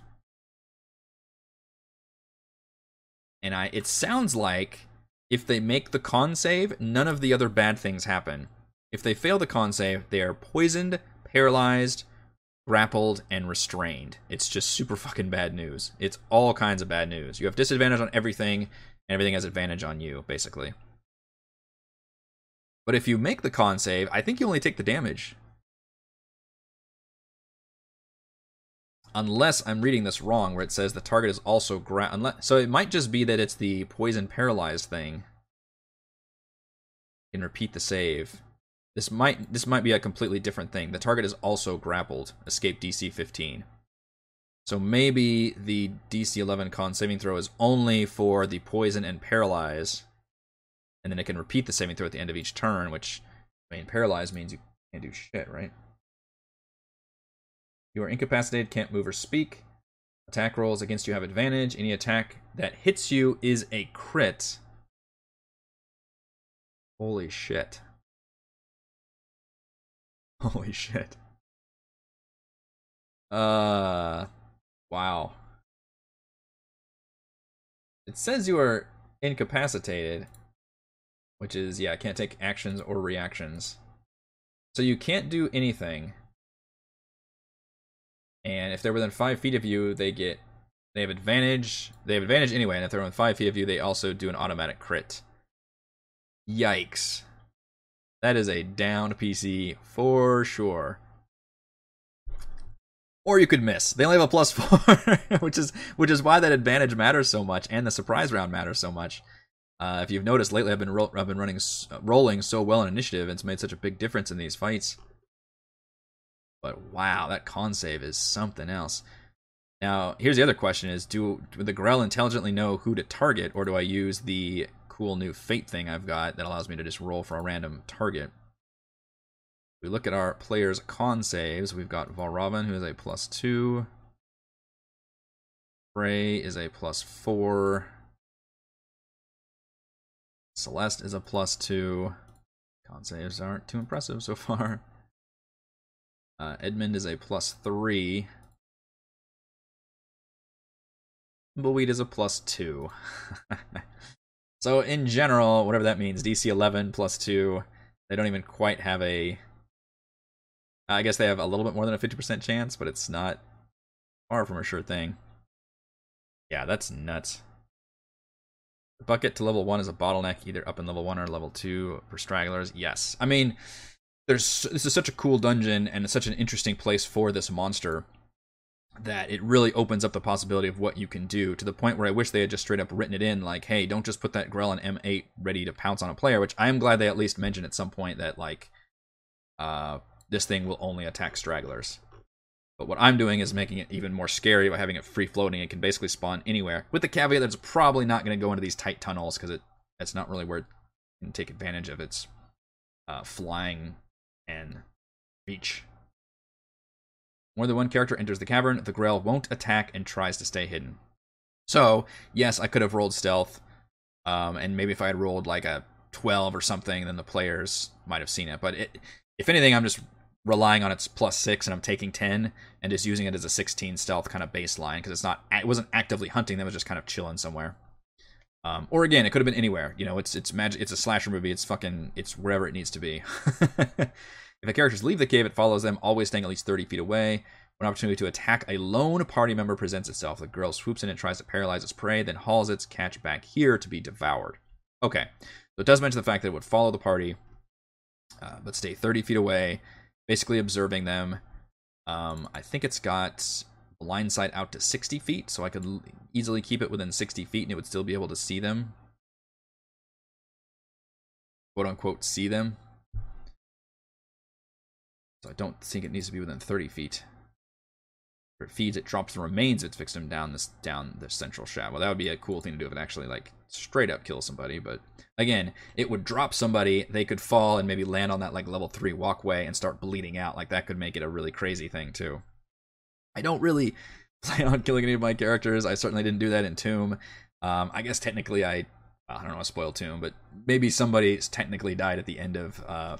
And I it sounds like if they make the con save, none of the other bad things happen. If they fail the con save, they are poisoned, paralyzed, grappled, and restrained. It's just super fucking bad news. It's all kinds of bad news. You have disadvantage on everything, and everything has advantage on you, basically. But if you make the con save, I think you only take the damage. Unless I'm reading this wrong, where it says the target is also gra- unless so it might just be that it's the poison paralyzed thing. Can repeat the save. This might this might be a completely different thing. The target is also grappled. Escape DC 15. So maybe the DC 11 con saving throw is only for the poison and paralyze, and then it can repeat the saving throw at the end of each turn. Which, I mean, paralyze means you can't do shit, right? You are incapacitated, can't move or speak. Attack rolls against you have advantage. Any attack that hits you is a crit. Holy shit. <laughs> Holy shit. Uh, wow. It says you are incapacitated, which is, yeah, can't take actions or reactions. So you can't do anything. And if they're within five feet of you, they get they have advantage. They have advantage anyway, and if they're within five feet of you, they also do an automatic crit. Yikes. That is a downed PC for sure. Or you could miss. They only have a plus <laughs> four, which is which is why that advantage matters so much, and the surprise round matters so much. Uh, if you've noticed lately, I've been ro- I've been running rolling so well in initiative, and it's made such a big difference in these fights. But wow, that con save is something else. Now, here's the other question: Is do, do the Grell intelligently know who to target, or do I use the cool new fate thing I've got that allows me to just roll for a random target? We look at our players' con saves. We've got Valravn, who is a plus two. Frey is a plus four. Celeste is a plus two. Con saves aren't too impressive so far. <laughs> Uh, Edmund is a plus three. Thimbleweed is a plus two. <laughs> so in general, whatever that means, DC 11 plus two, they don't even quite have a. I guess they have a little bit more than a 50% chance, but it's not far from a sure thing. Yeah, that's nuts. The bucket to level one is a bottleneck, either up in level one or level two for stragglers. Yes, I mean there's this is such a cool dungeon and it's such an interesting place for this monster that it really opens up the possibility of what you can do to the point where I wish they had just straight up written it in like, hey, don't just put that Grell on M8 ready to pounce on a player, which I am glad they at least mentioned at some point that like uh this thing will only attack stragglers. But what I'm doing is making it even more scary by having it free floating. It can basically spawn anywhere. With the caveat that it's probably not going to go into these tight tunnels because it that's not really where it can take advantage of its uh, flying and reach. More than one character enters the cavern, the Grell won't attack and tries to stay hidden. So, yes, I could have rolled stealth, um, and maybe if I had rolled like a 12 or something, then the players might have seen it. But it, if anything, I'm just relying on its plus six, and I'm taking 10 and just using it as a 16 stealth kind of baseline because it's not, it wasn't actively hunting them, it was just kind of chilling somewhere. Um, or again, it could have been anywhere. You know, it's it's magic. It's a slasher movie. It's fucking. It's wherever it needs to be. <laughs> if the characters leave the cave, it follows them, always staying at least thirty feet away. When opportunity to attack a lone party member presents itself, the Grell swoops in and tries to paralyze its prey, then hauls its catch back here to be devoured. Okay, so it does mention the fact that it would follow the party, uh, but stay thirty feet away, basically observing them. Um, I think it's got blind sight out to 60 feet, so I could easily keep it within 60 feet and it would still be able to see them. Quote unquote, see them. So I don't think it needs to be within 30 feet. If it feeds, it drops the remains of its victim down this down the central shaft. Well, that would be a cool thing to do if it actually like straight up kills somebody. But again, it would drop somebody. They could fall and maybe land on that like level three walkway and start bleeding out. Like that could make it a really crazy thing too. I don't really <laughs> plan on killing any of my characters. I certainly didn't do that in Tomb. Um, I guess technically I I don't know, spoil Tomb, but maybe somebody technically died at the end of uh,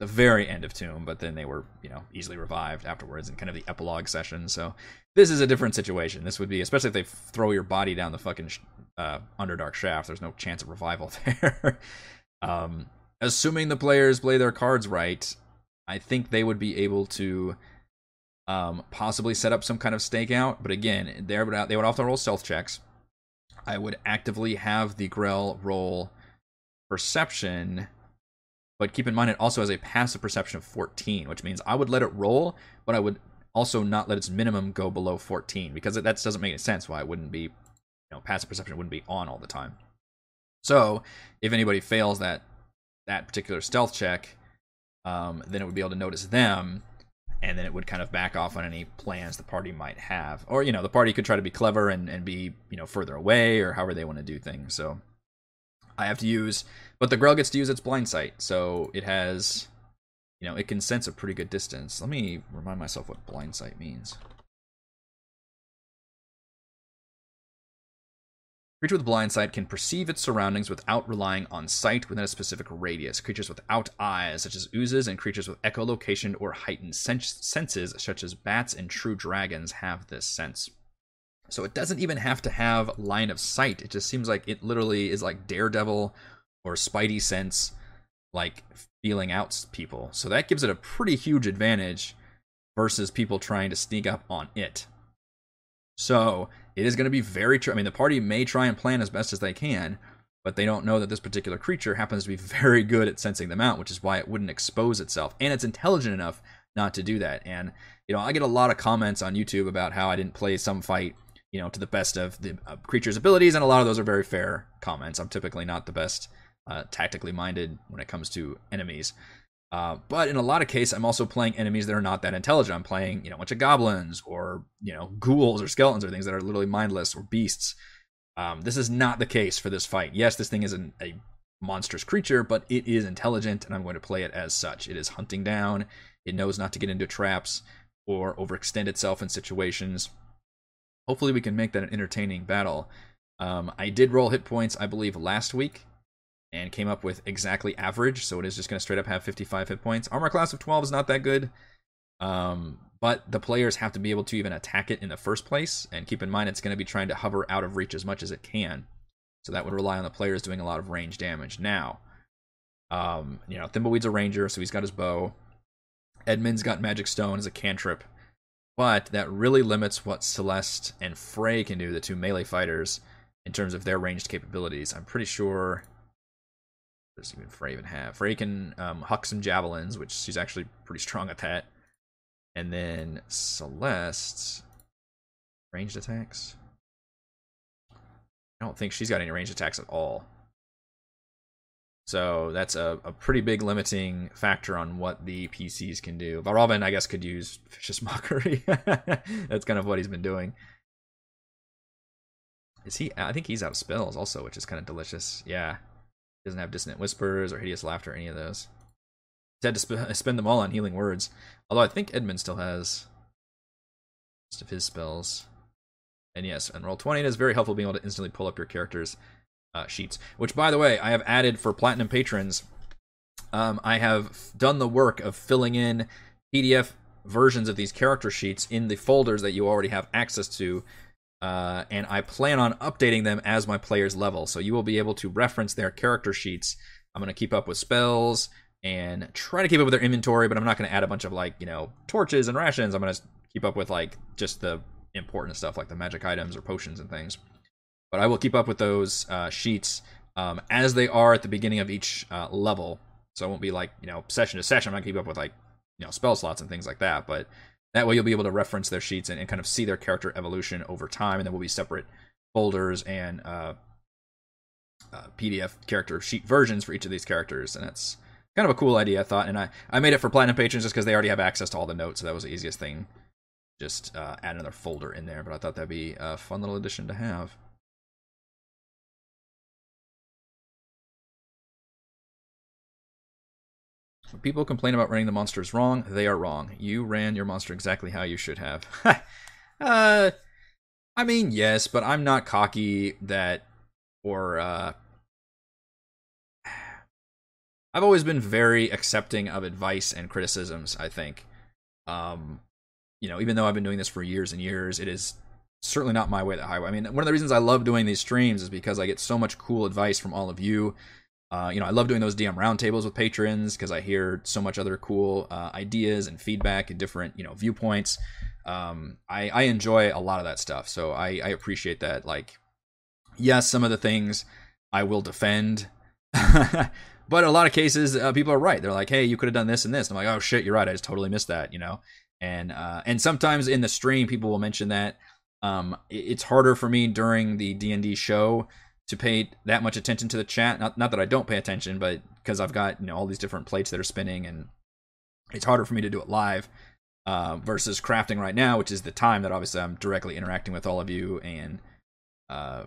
the very end of Tomb, but then they were, you know, easily revived afterwards in kind of the epilogue session. So this is a different situation. This would be, especially if they throw your body down the fucking uh, Underdark shaft. There's no chance of revival <laughs> there. um, assuming the players play their cards right, I think they would be able to um, possibly set up some kind of stakeout. But again, they would they would have to roll stealth checks. I would actively have the Grell roll perception but keep in mind, it also has a passive perception of 14, which means I would let it roll, but I would also not let its minimum go below 14 because that doesn't make any sense why it wouldn't be, you know, passive perception wouldn't be on all the time. So if anybody fails that that particular stealth check, um, then it would be able to notice them, and then it would kind of back off on any plans the party might have, or you know, the party could try to be clever and and be you know further away or however they want to do things. So I have to use, but the Grell gets to use its blind sight, so it has, you know, it can sense a pretty good distance. Let me remind myself what blind sight means. Creature with blind sight can perceive its surroundings without relying on sight within a specific radius. Creatures without eyes, such as oozes, and creatures with echolocation or heightened senses, such as bats and true dragons, have this sense. So it doesn't even have to have line of sight. It just seems like it literally is like Daredevil or Spidey sense, like feeling out people. So that gives it a pretty huge advantage versus people trying to sneak up on it. So it is going to be very true. I mean, the party may try and plan as best as they can, but they don't know that this particular creature happens to be <laughs> very good at sensing them out, which is why it wouldn't expose itself. And it's intelligent enough not to do that. And, you know, I get a lot of comments on YouTube about how I didn't play some fight you know, to the best of the uh, creature's abilities, and a lot of those are very fair comments. I'm typically not the best uh, tactically minded when it comes to enemies. Uh, but in a lot of cases, I'm also playing enemies that are not that intelligent. I'm playing, you know, a bunch of goblins or, you know, ghouls or skeletons or things that are literally mindless or beasts. Um, this is not the case for this fight. Yes, this thing is an, a monstrous creature, but it is intelligent, and I'm going to play it as such. It is hunting down. It knows not to get into traps or overextend itself in situations hopefully we can make that an entertaining battle. Um, I did roll hit points, I believe, last week and came up with exactly average, so it is just going to straight up have 55 hit points. Armor class of 12 is not that good, um, but the players have to be able to even attack it in the first place, and keep in mind it's going to be trying to hover out of reach as much as it can. So that would rely on the players doing a lot of range damage. Now, um, you know, Thimbleweed's a ranger, so he's got his bow. Edmund's got Magic Stone as a cantrip. But that really limits what Celeste and Frey can do, the two melee fighters, in terms of their ranged capabilities. I'm pretty sure. Does even Frey even have? Frey can um, huck some javelins, which she's actually pretty strong at that. And then Celeste. Ranged attacks? I don't think she's got any ranged attacks at all. So that's a, a pretty big limiting factor on what the PCs can do. Valravn, I guess, could use Vicious <laughs> Mockery. that's kind of what he's been doing. Is he? I think he's out of spells also, which is kind of delicious. Yeah. Doesn't have Dissonant Whispers or Hideous Laughter, or any of those. He's had to sp- <laughs> spend them all on Healing Words. Although I think Edmund still has most of his spells. And yes, and Roll20 is very helpful being able to instantly pull up your characters uh, sheets. Which, by the way, I have added for platinum patrons. Um, I have done the work of filling in PDF versions of these character sheets in the folders that you already have access to. Uh, and I plan on updating them as my players level. So you will be able to reference their character sheets. I'm going to keep up with spells and try to keep up with their inventory, but I'm not going to add a bunch of like, you know, torches and rations. I'm going to keep up with like just the important stuff like the magic items or potions and things. But I will keep up with those uh, sheets um, as they are at the beginning of each uh, level. So it won't be like you know session to session. I'm going to keep up with like you know spell slots and things like that. But that way you'll be able to reference their sheets and, and kind of see their character evolution over time. And there will be separate folders and uh, uh PDF character sheet versions for each of these characters. And that's kind of a cool idea, I thought. And I, I made it for Platinum patrons just because they already have access to all the notes. So that was the easiest thing. Just uh, add another folder in there. But I thought that'd be a fun little addition to have. People complain about running the monsters wrong, they are wrong. You ran your monster exactly how you should have. <laughs> uh, I mean, yes, but I'm not cocky that, or uh, <sighs> I've always been very accepting of advice and criticisms. I think, um, you know, even though I've been doing this for years and years, it is certainly not my way the highway. I mean, one of the reasons I love doing these streams is because I get so much cool advice from all of you. Uh, you know, I love doing those DM roundtables with patrons because I hear so much other cool uh, ideas and feedback and different, you know, viewpoints. Um, I, I enjoy a lot of that stuff, so I, I appreciate that. Like, yes, some of the things I will defend, <laughs> but a lot of cases, uh, people are right. They're like, "Hey, you could have done this and this." And I'm like, "Oh shit, you're right. I just totally missed that," you know. And uh, and sometimes in the stream, people will mention that. Um, it's harder for me during the D and D show to pay that much attention to the chat. Not not that I don't pay attention, but because I've got you know all these different plates that are spinning, and it's harder for me to do it live. Uh, versus crafting right now, which is the time that obviously I'm directly interacting with all of you, and uh,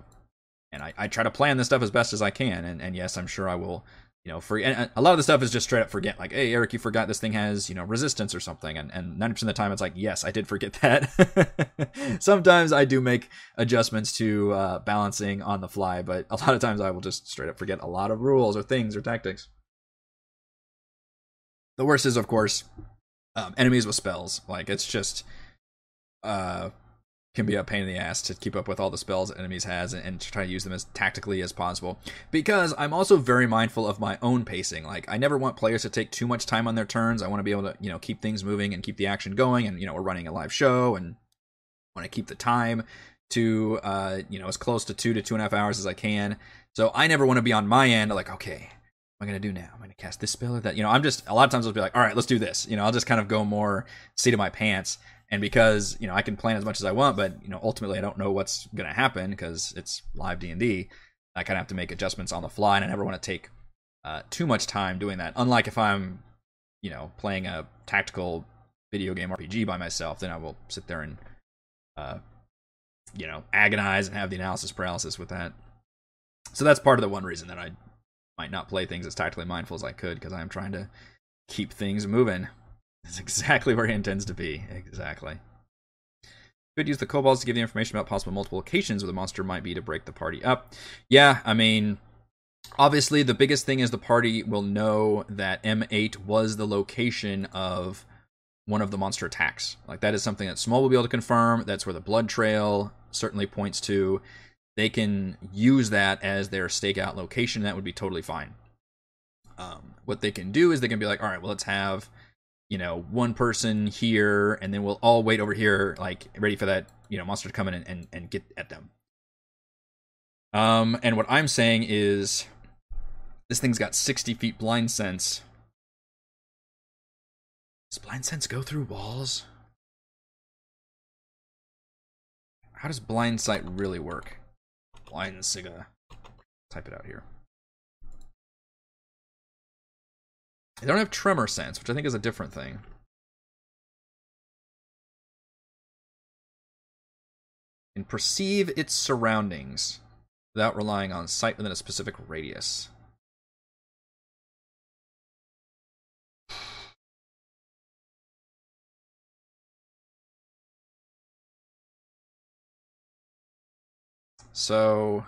and I, I try to plan this stuff as best as I can. And, and yes, I'm sure I will you know, for and a lot of the stuff is just straight up forget. Like, hey, Eric, you forgot this thing has you know resistance or something, and and ninety percent of the time it's like, yes, I did forget that. <laughs> Sometimes I do make adjustments to uh, balancing on the fly, but a lot of times I will just straight up forget a lot of rules or things or tactics. The worst is, of course, um, enemies with spells. Like it's just, uh, can be a pain in the ass to keep up with all the spells enemies has and, and, to try to use them as tactically as possible. Because I'm also very mindful of my own pacing. Like I never want players to take too much time on their turns. I want to be able to, you know, keep things moving and keep the action going. And you know, we're running a live show and want to keep the time to uh, you know, as close to two to two and a half hours as I can. So I never want to be on my end like, okay, what am I gonna do now? I'm gonna cast this spell or that. You know, I'm just a lot of times I'll be like, all right, let's do this. You know, I'll just kind of go more seat of my pants and because you know I can plan as much as I want, but you know ultimately I don't know what's going to happen because it's live D and D. I kind of have to make adjustments on the fly, and I never want to take uh, too much time doing that. Unlike if I'm, you know, playing a tactical video game RPG by myself, then I will sit there and, uh, you know, agonize and have the analysis paralysis with that. So that's part of the one reason that I might not play things as tactically mindful as I could because I am trying to keep things moving. That's exactly where he intends to be. Exactly. Could use the kobolds to give the information about possible multiple locations where the monster might be to break the party up. Yeah, I mean, obviously the biggest thing is the party will know that M8 was the location of one of the monster attacks. Like that is something that Small will be able to confirm. That's where the blood trail certainly points to. They can use that as their stakeout location. That would be totally fine. Um, what they can do is they can be like, all right, well, let's have you know, one person here, and then we'll all wait over here, like ready for that, you know, monster to come in and, and, and get at them. Um, and what I'm saying is, this thing's got 60 feet blind sense. Does blind sense go through walls? How does blind sight really work? Blind Siga. Type it out here. They don't have tremor sense, which I think is a different thing. And perceive its surroundings without relying on sight within a specific radius. So,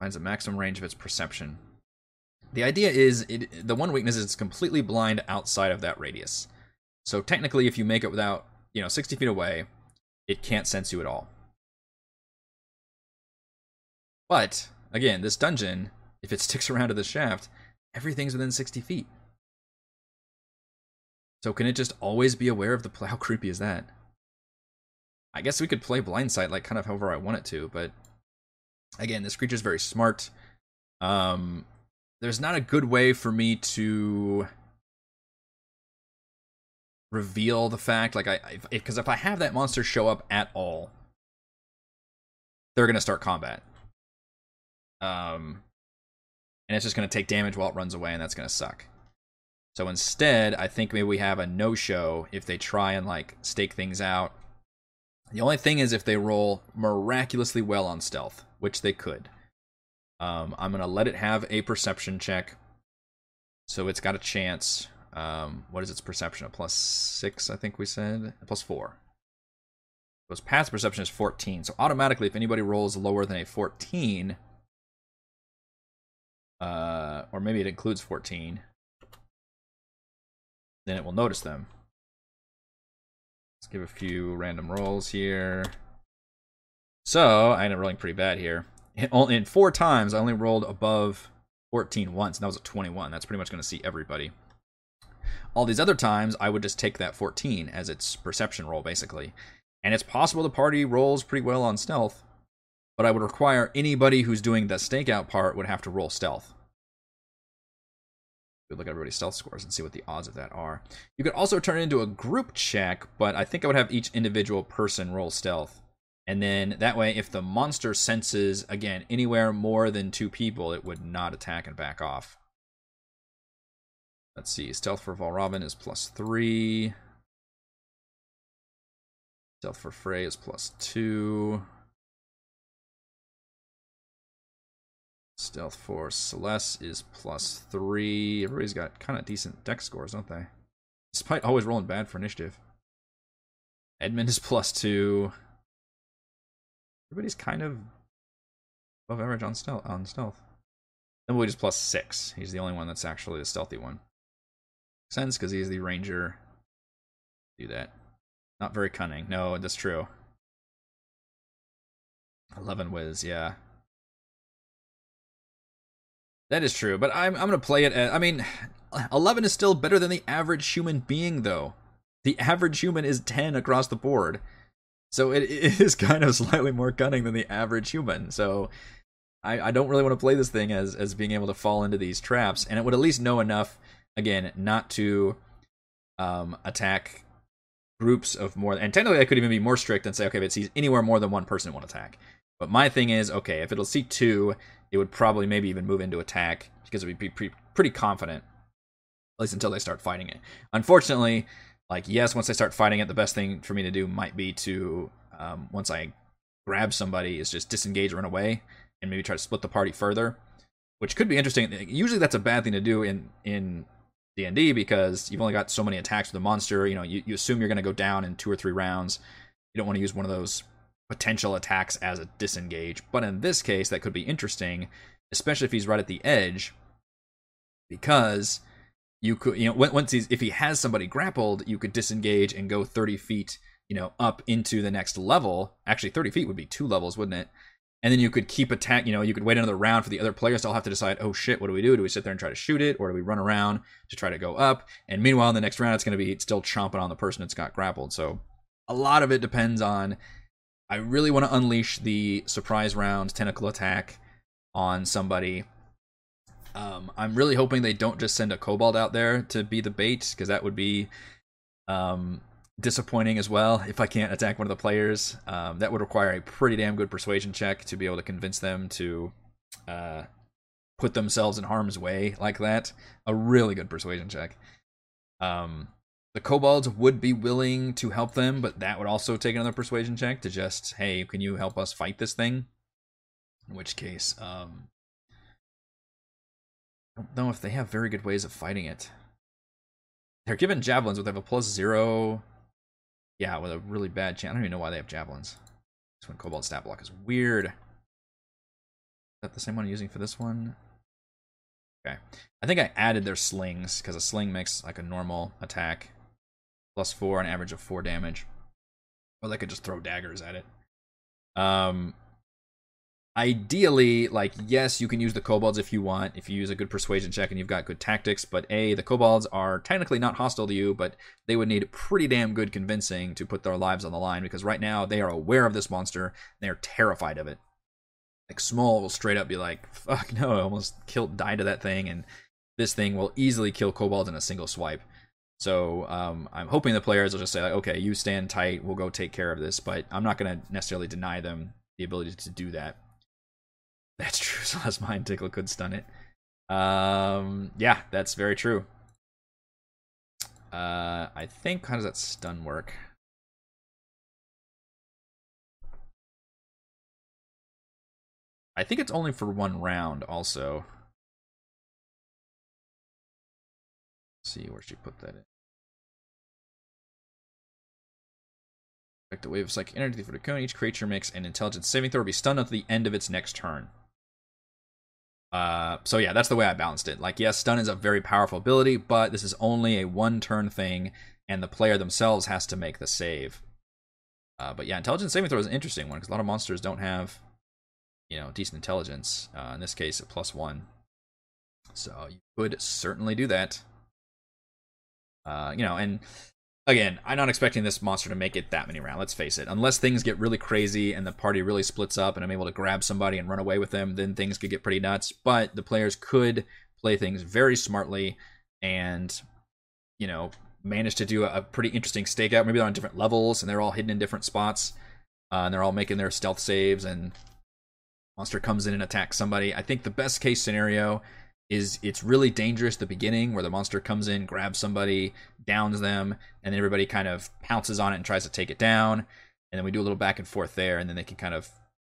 finds a maximum range of its perception. The idea is it, the one weakness is it's completely blind outside of that radius. So technically, if you make it without, you know, 60 feet away, it can't sense you at all. But, again, this dungeon, if it <laughs> sticks around to the shaft, everything's within 60 feet. So can it just always be aware of the play? <laughs> How creepy is that? I guess we could play blindsight like kind of however I want it to, but again, this creature's very smart. Um, there's not a good way for me to reveal the fact like i because if, if, i have that monster show up at all they're to start combat. Um and it's just to take damage while it runs away and that's to suck. So instead i think maybe we have a no show if they try and like stake things out. The only thing is if they roll miraculously well on stealth which they could um, I'm going to let it have a perception check. So it's got a chance. Um, what is its perception? A plus six, I think we said? Plus four. Because past perception is 14. So automatically, if anybody rolls lower than a 14, uh, or maybe it includes 14, then it will notice them. Let's give a few random rolls here. So I end up rolling pretty bad here. In, four times, I only rolled above 14 once, and that was a 21. That's pretty much going to see everybody. All these other times, I would just take that 14 as its perception roll, basically. And it's possible the party rolls pretty well on stealth, but I would require anybody who's doing the stakeout part would have to roll stealth. We look at everybody's stealth scores and see what the odds of that are. You could also turn it into a group check, but I think I would have each individual person roll stealth. And then that way, if the monster senses, again, anywhere more than two people, it would not attack and back off. Let's see. Stealth for Valravn is plus three. Stealth for Frey is plus two. Stealth for Celeste is plus three. Everybody's got kind of decent dex scores, don't they? Despite always rolling bad for initiative. Edmund is plus two. Everybody's kind of above average on stealth. On stealth. Then we just plus six. He's the only one that's actually the stealthy one. Makes sense because he's the ranger. Do that. Not very cunning. No, that's true. 11 whiz, yeah. That is true, but I'm I'm gonna play it. As, I mean, <sighs> 11 is still better than the average human being, though. The average human is 10 across the board. So it, it <laughs> is kind of slightly more cunning than the average human. So I, I don't really want to play this thing as as being able to fall into these traps, and it would at least know enough again not to um, attack groups of more. And technically, I could even be more strict and say, okay, if it sees anywhere more than one person, it won't attack. But my thing is, okay, if it'll see two, it would probably maybe even move into attack because it would be pre- pretty confident, at least until they start fighting it. Unfortunately, like yes once i start fighting it the best thing for me to do might be to um, once i grab somebody is just disengage run away and maybe try to split the party further which could be interesting. Usually that's a bad thing to do in in d&d because you've only got so many attacks with a monster you know you, you assume you're going to go down in two or three rounds. You don't want to use one of those potential attacks as a disengage. But in this case that could be interesting especially if he's right at the edge because you could you know once he's if he has somebody grappled you could disengage and go 30 feet you know up into the next level. Actually 30 feet would be two levels wouldn't it? And then you could keep attack you know you could wait another round for the other players to all have to decide oh shit what do we do? Do we sit there and try to shoot it or do we run around to try to go up? And meanwhile in the next round it's going to be still chomping on the person that's got grappled. So a lot of it depends on i really want to unleash the surprise round tentacle attack on somebody um, I'm really hoping they don't just send a kobold out there to be the bait because that would be um, disappointing as well. If I can't attack one of the players, um, that would require a pretty damn good persuasion check to be able to convince them to uh, put themselves in harm's way like that. A really good persuasion check. Um, the kobolds would be willing to help them, but that would also take another persuasion check to just, hey, can you help us fight this thing? In which case, um, don't know if they have very good ways of fighting it. They're given javelins, but they have a plus zero. Yeah, with a really bad chance. I don't even know why they have javelins. This one, kobold Stat Block, is weird. Is that the same one I'm using for this one? Okay. I think I added their slings, because a sling makes like a normal attack. Plus four, an average of four damage. Or they could just throw daggers at it. Um, ideally like yes you can use the kobolds if you want if you use a good persuasion check and you've got good tactics but a the kobolds are technically not hostile to you but they would need pretty damn good convincing to put their lives on the line because right now they are aware of this monster and they are terrified of it. Like small will straight up be like fuck no i almost killed died to that thing and this thing will easily kill kobolds in a single swipe. So um, i'm hoping the players will just say like okay you stand tight we'll go take care of this but i'm not going to necessarily deny them the ability to do that that's true. So that's Mind Tickle could stun it. Um, yeah, that's very true. Uh, I think how does that stun work? I think it's only for one round. Also, Let's see where she put that in. Affect a wave of psychic energy for the cone. Each creature makes an intelligence saving throw. Be stunned until the end of its next turn. Uh, so yeah, that's the way I balanced it. Like, yes, stun is a very powerful ability, but this is only a one turn thing, and the player themselves has to make the save. Uh, but yeah, intelligence saving throw is an interesting one because a lot of monsters don't have, you know, decent intelligence. Uh, in this case, a plus one. So you could certainly do that. Uh, you know, and again, I'm not expecting this monster to make it that many rounds. Let's face it. Unless things get really crazy and the party really splits up, and I'm able to grab somebody and run away with them, then things could get pretty nuts. But the players could play things very smartly, and you know, manage to do a, pretty interesting stakeout. Maybe they're on different levels and they're all hidden in different spots, uh, and they're all making their stealth saves. And monster comes in and attacks somebody. I think the best case scenario is it's really dangerous the beginning where the monster comes in, grabs somebody, downs them, and then everybody kind of pounces on it and tries to take it down. And then we do a little back and forth there, and then they can kind of,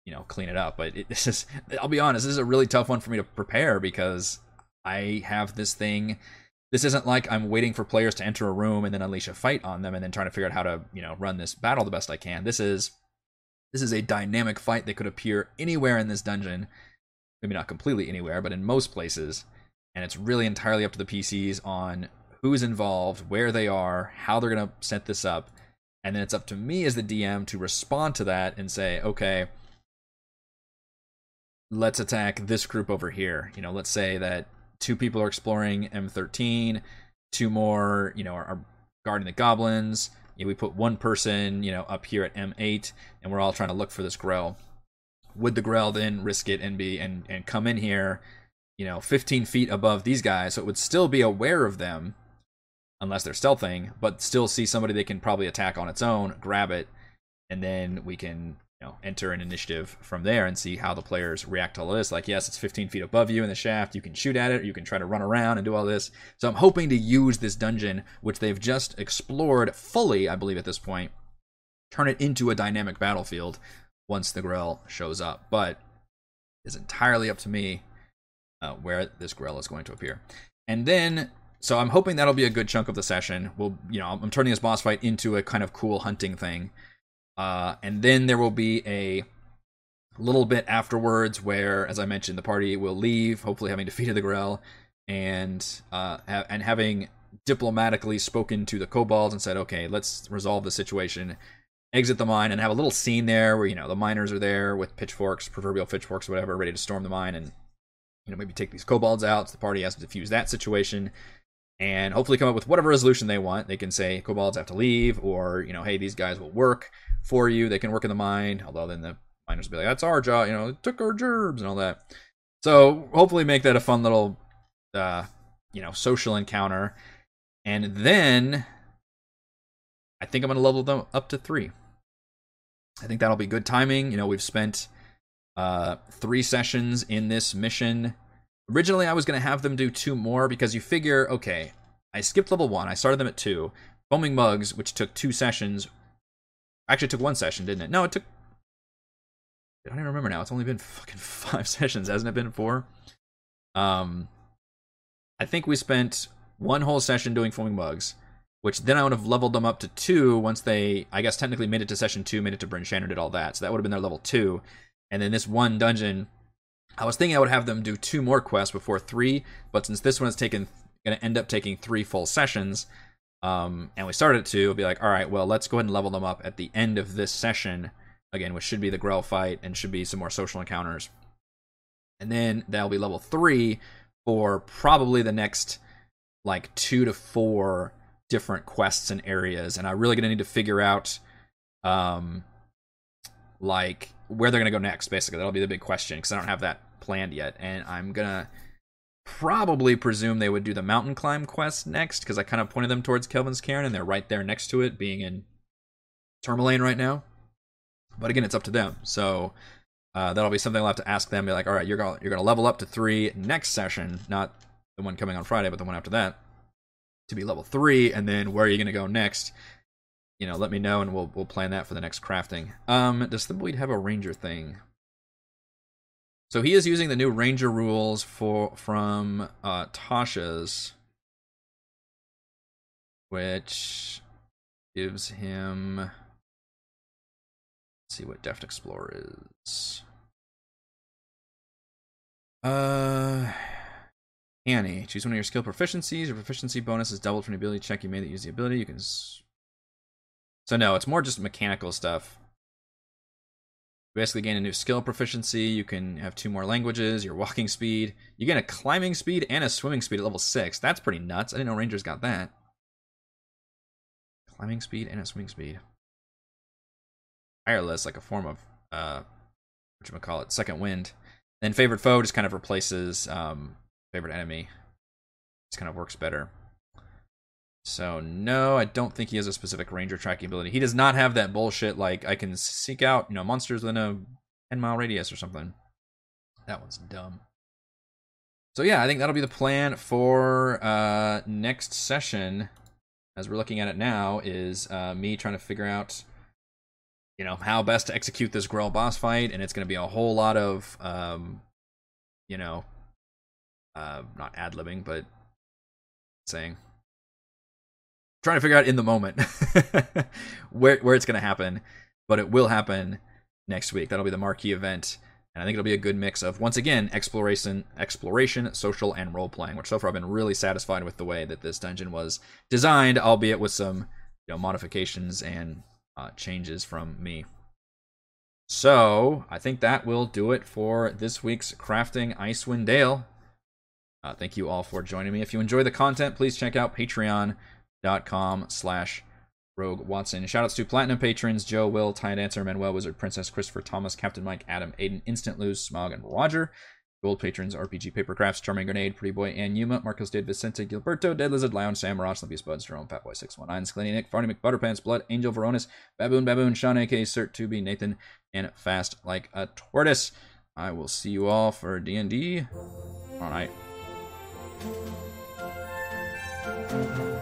you know, clean it up. But it, <laughs> this is, I'll be honest, this is a really tough one for me to prepare because I have this thing. This isn't like I'm waiting for players to enter a room and then unleash a fight on them and then trying to figure out how to, you know, run this battle the best I can. This is this is a dynamic fight that could appear anywhere in this dungeon maybe not completely anywhere, but in most places. And it's really entirely up to the PCs on who's involved, where they are, how they're going to set this up. And then it's up to me as the DM to respond to that and say, okay, let's attack this group over here. You know, let's say that two people are exploring M13, two more, you know, are, are guarding the goblins. You know, we put one person, you know, up here at M8, and we're all trying to look for this Grell would the Grell then risk it and be and and come in here, you know, 15 feet above these guys, so it would still be aware of them, unless they're stealthing, but still see somebody they can probably attack on its own, grab it, and then we can you know enter an initiative from there and see how the players react to all this. Like, yes, it's 15 feet above you in the shaft. You can shoot at it, you can try to run around and do all this. So I'm hoping to use this dungeon, which they've just explored fully, I believe at this point, turn it into a dynamic battlefield once the Grell shows up. But it's entirely up to me uh, where this Grell is going to appear. And then, so I'm hoping that'll be a good chunk of the session. We'll, you know, I'm turning this boss fight into a kind of cool hunting thing. Uh, and then there will be a little bit afterwards where, as I mentioned, the party will leave, hopefully having defeated the Grell, and uh, ha- and having diplomatically spoken to the kobolds and said, okay, let's resolve the situation exit the mine and have a little scene there where you know the miners are there with pitchforks, proverbial pitchforks, whatever, ready to storm the mine and you know maybe take these kobolds out. So the party has to defuse that situation and hopefully come up with whatever resolution they want. They can say kobolds have to leave, or you know, hey, these guys will work for you. They can work in the mine. Although then the miners will be like, that's our job. You know, took our gerbs and all that. So hopefully make that a fun little, uh, you know, social encounter. And then I think I'm going to level them up to three. I think that'll be good timing. You know, we've spent uh, three sessions in this mission. Originally, I was going to have them do two more because you figure, okay, I skipped level one. I started them at two. Foaming Mugs, which took two sessions, actually took one session, didn't it? No, it took. I don't even remember now. It's only been fucking <laughs> five sessions, hasn't it been four? Um, I think we spent one whole session doing Foaming Mugs which then I would have leveled them up to two once they, I guess, technically made it to session two, made it to Bryn Shander, did all that. So that would have been their level two. And then this one dungeon, I was thinking I would have them do two more quests before three, but since this one is taking, going to end up taking three full sessions, um, and we started at two, it'll be like, all right, well, let's go ahead and level them up at the end of this session, again, which should be the Grell fight and should be some more social encounters. And then that'll be level three for probably the next like two to four different quests and areas, and I'm really gonna need to figure out, um, like where they're gonna go next. Basically, that'll be the big question because I don't have that planned yet, and I'm gonna probably presume they would do the mountain climb quest next because I kind of pointed them towards Kelvin's Cairn, and they're right there next to it, being in Termalaine right now. But again, it's up to them. So uh, that'll be something I'll have to ask them. Be like, all right, you're gonna you're gonna level up to three next session, not the one coming on Friday, but the one after that to be level three, and then where are you going to go next? You know, let me know, and we'll we'll plan that for the next crafting. Um, does Thimbleweed have a ranger thing? So he is using the new ranger rules for from uh, Tasha's, which gives him. Let's see what Deft Explorer is. Uh, Annie, choose one of your skill proficiencies. Your proficiency bonus is doubled from the ability check you made that use the ability. You can. So no, it's more just mechanical stuff. You basically gain a new skill proficiency. You can have two more languages. Your walking speed. You gain a climbing speed and a swimming speed at level six. That's pretty nuts. I didn't know Rangers got that. Climbing speed and a swimming speed. Tireless, like a form of uh, what you call it, second wind. Then favored foe just kind of replaces um, favorite enemy. Just kind of works better. So no, I don't think he has a specific ranger tracking ability. He does not have that bullshit like I can seek out, you know, monsters within a 10 mile radius or something. That one's dumb. So yeah, I think that'll be the plan for uh next session as we're looking at it now is uh me trying to figure out you know how best to execute this Grell boss fight and it's going to be a whole lot of um you know uh not ad-libbing but saying trying to figure out in the moment <laughs> where where it's going to happen, but it will happen next week. That'll be the marquee event, and I think it'll be a good mix of once again exploration, exploration, social, and role playing. Which so far I've been really satisfied with the way that this dungeon was designed, albeit with some you know modifications and uh, changes from me. So I think that will do it for this week's crafting Icewind Dale. Uh, thank you all for joining me. If you enjoy the content, please check out patreon.com slash Rogue Watson. Shoutouts to Platinum patrons Joe, Will, Ty Dancer, Manuel, Wizard, Princess, Christopher, Thomas, Captain Mike, Adam, Aiden, Instant Lose, Smog, and Roger. Gold patrons RPG Papercrafts, Charming Grenade, Pretty Boy, and Yuma, Marcos Dade Vicente, Gilberto, Dead Lizard, Lion, Sam, Ross, Limpius Buds, Jerome, Fatboy 619, Sclenny Nick, Farney McButterpants, Blood, Angel, Veronis, Baboon, Baboon, Sean, AK, Cert, 2B, Nathan, and Fast Like a Tortoise. I will see you all for D&D. All right. thank you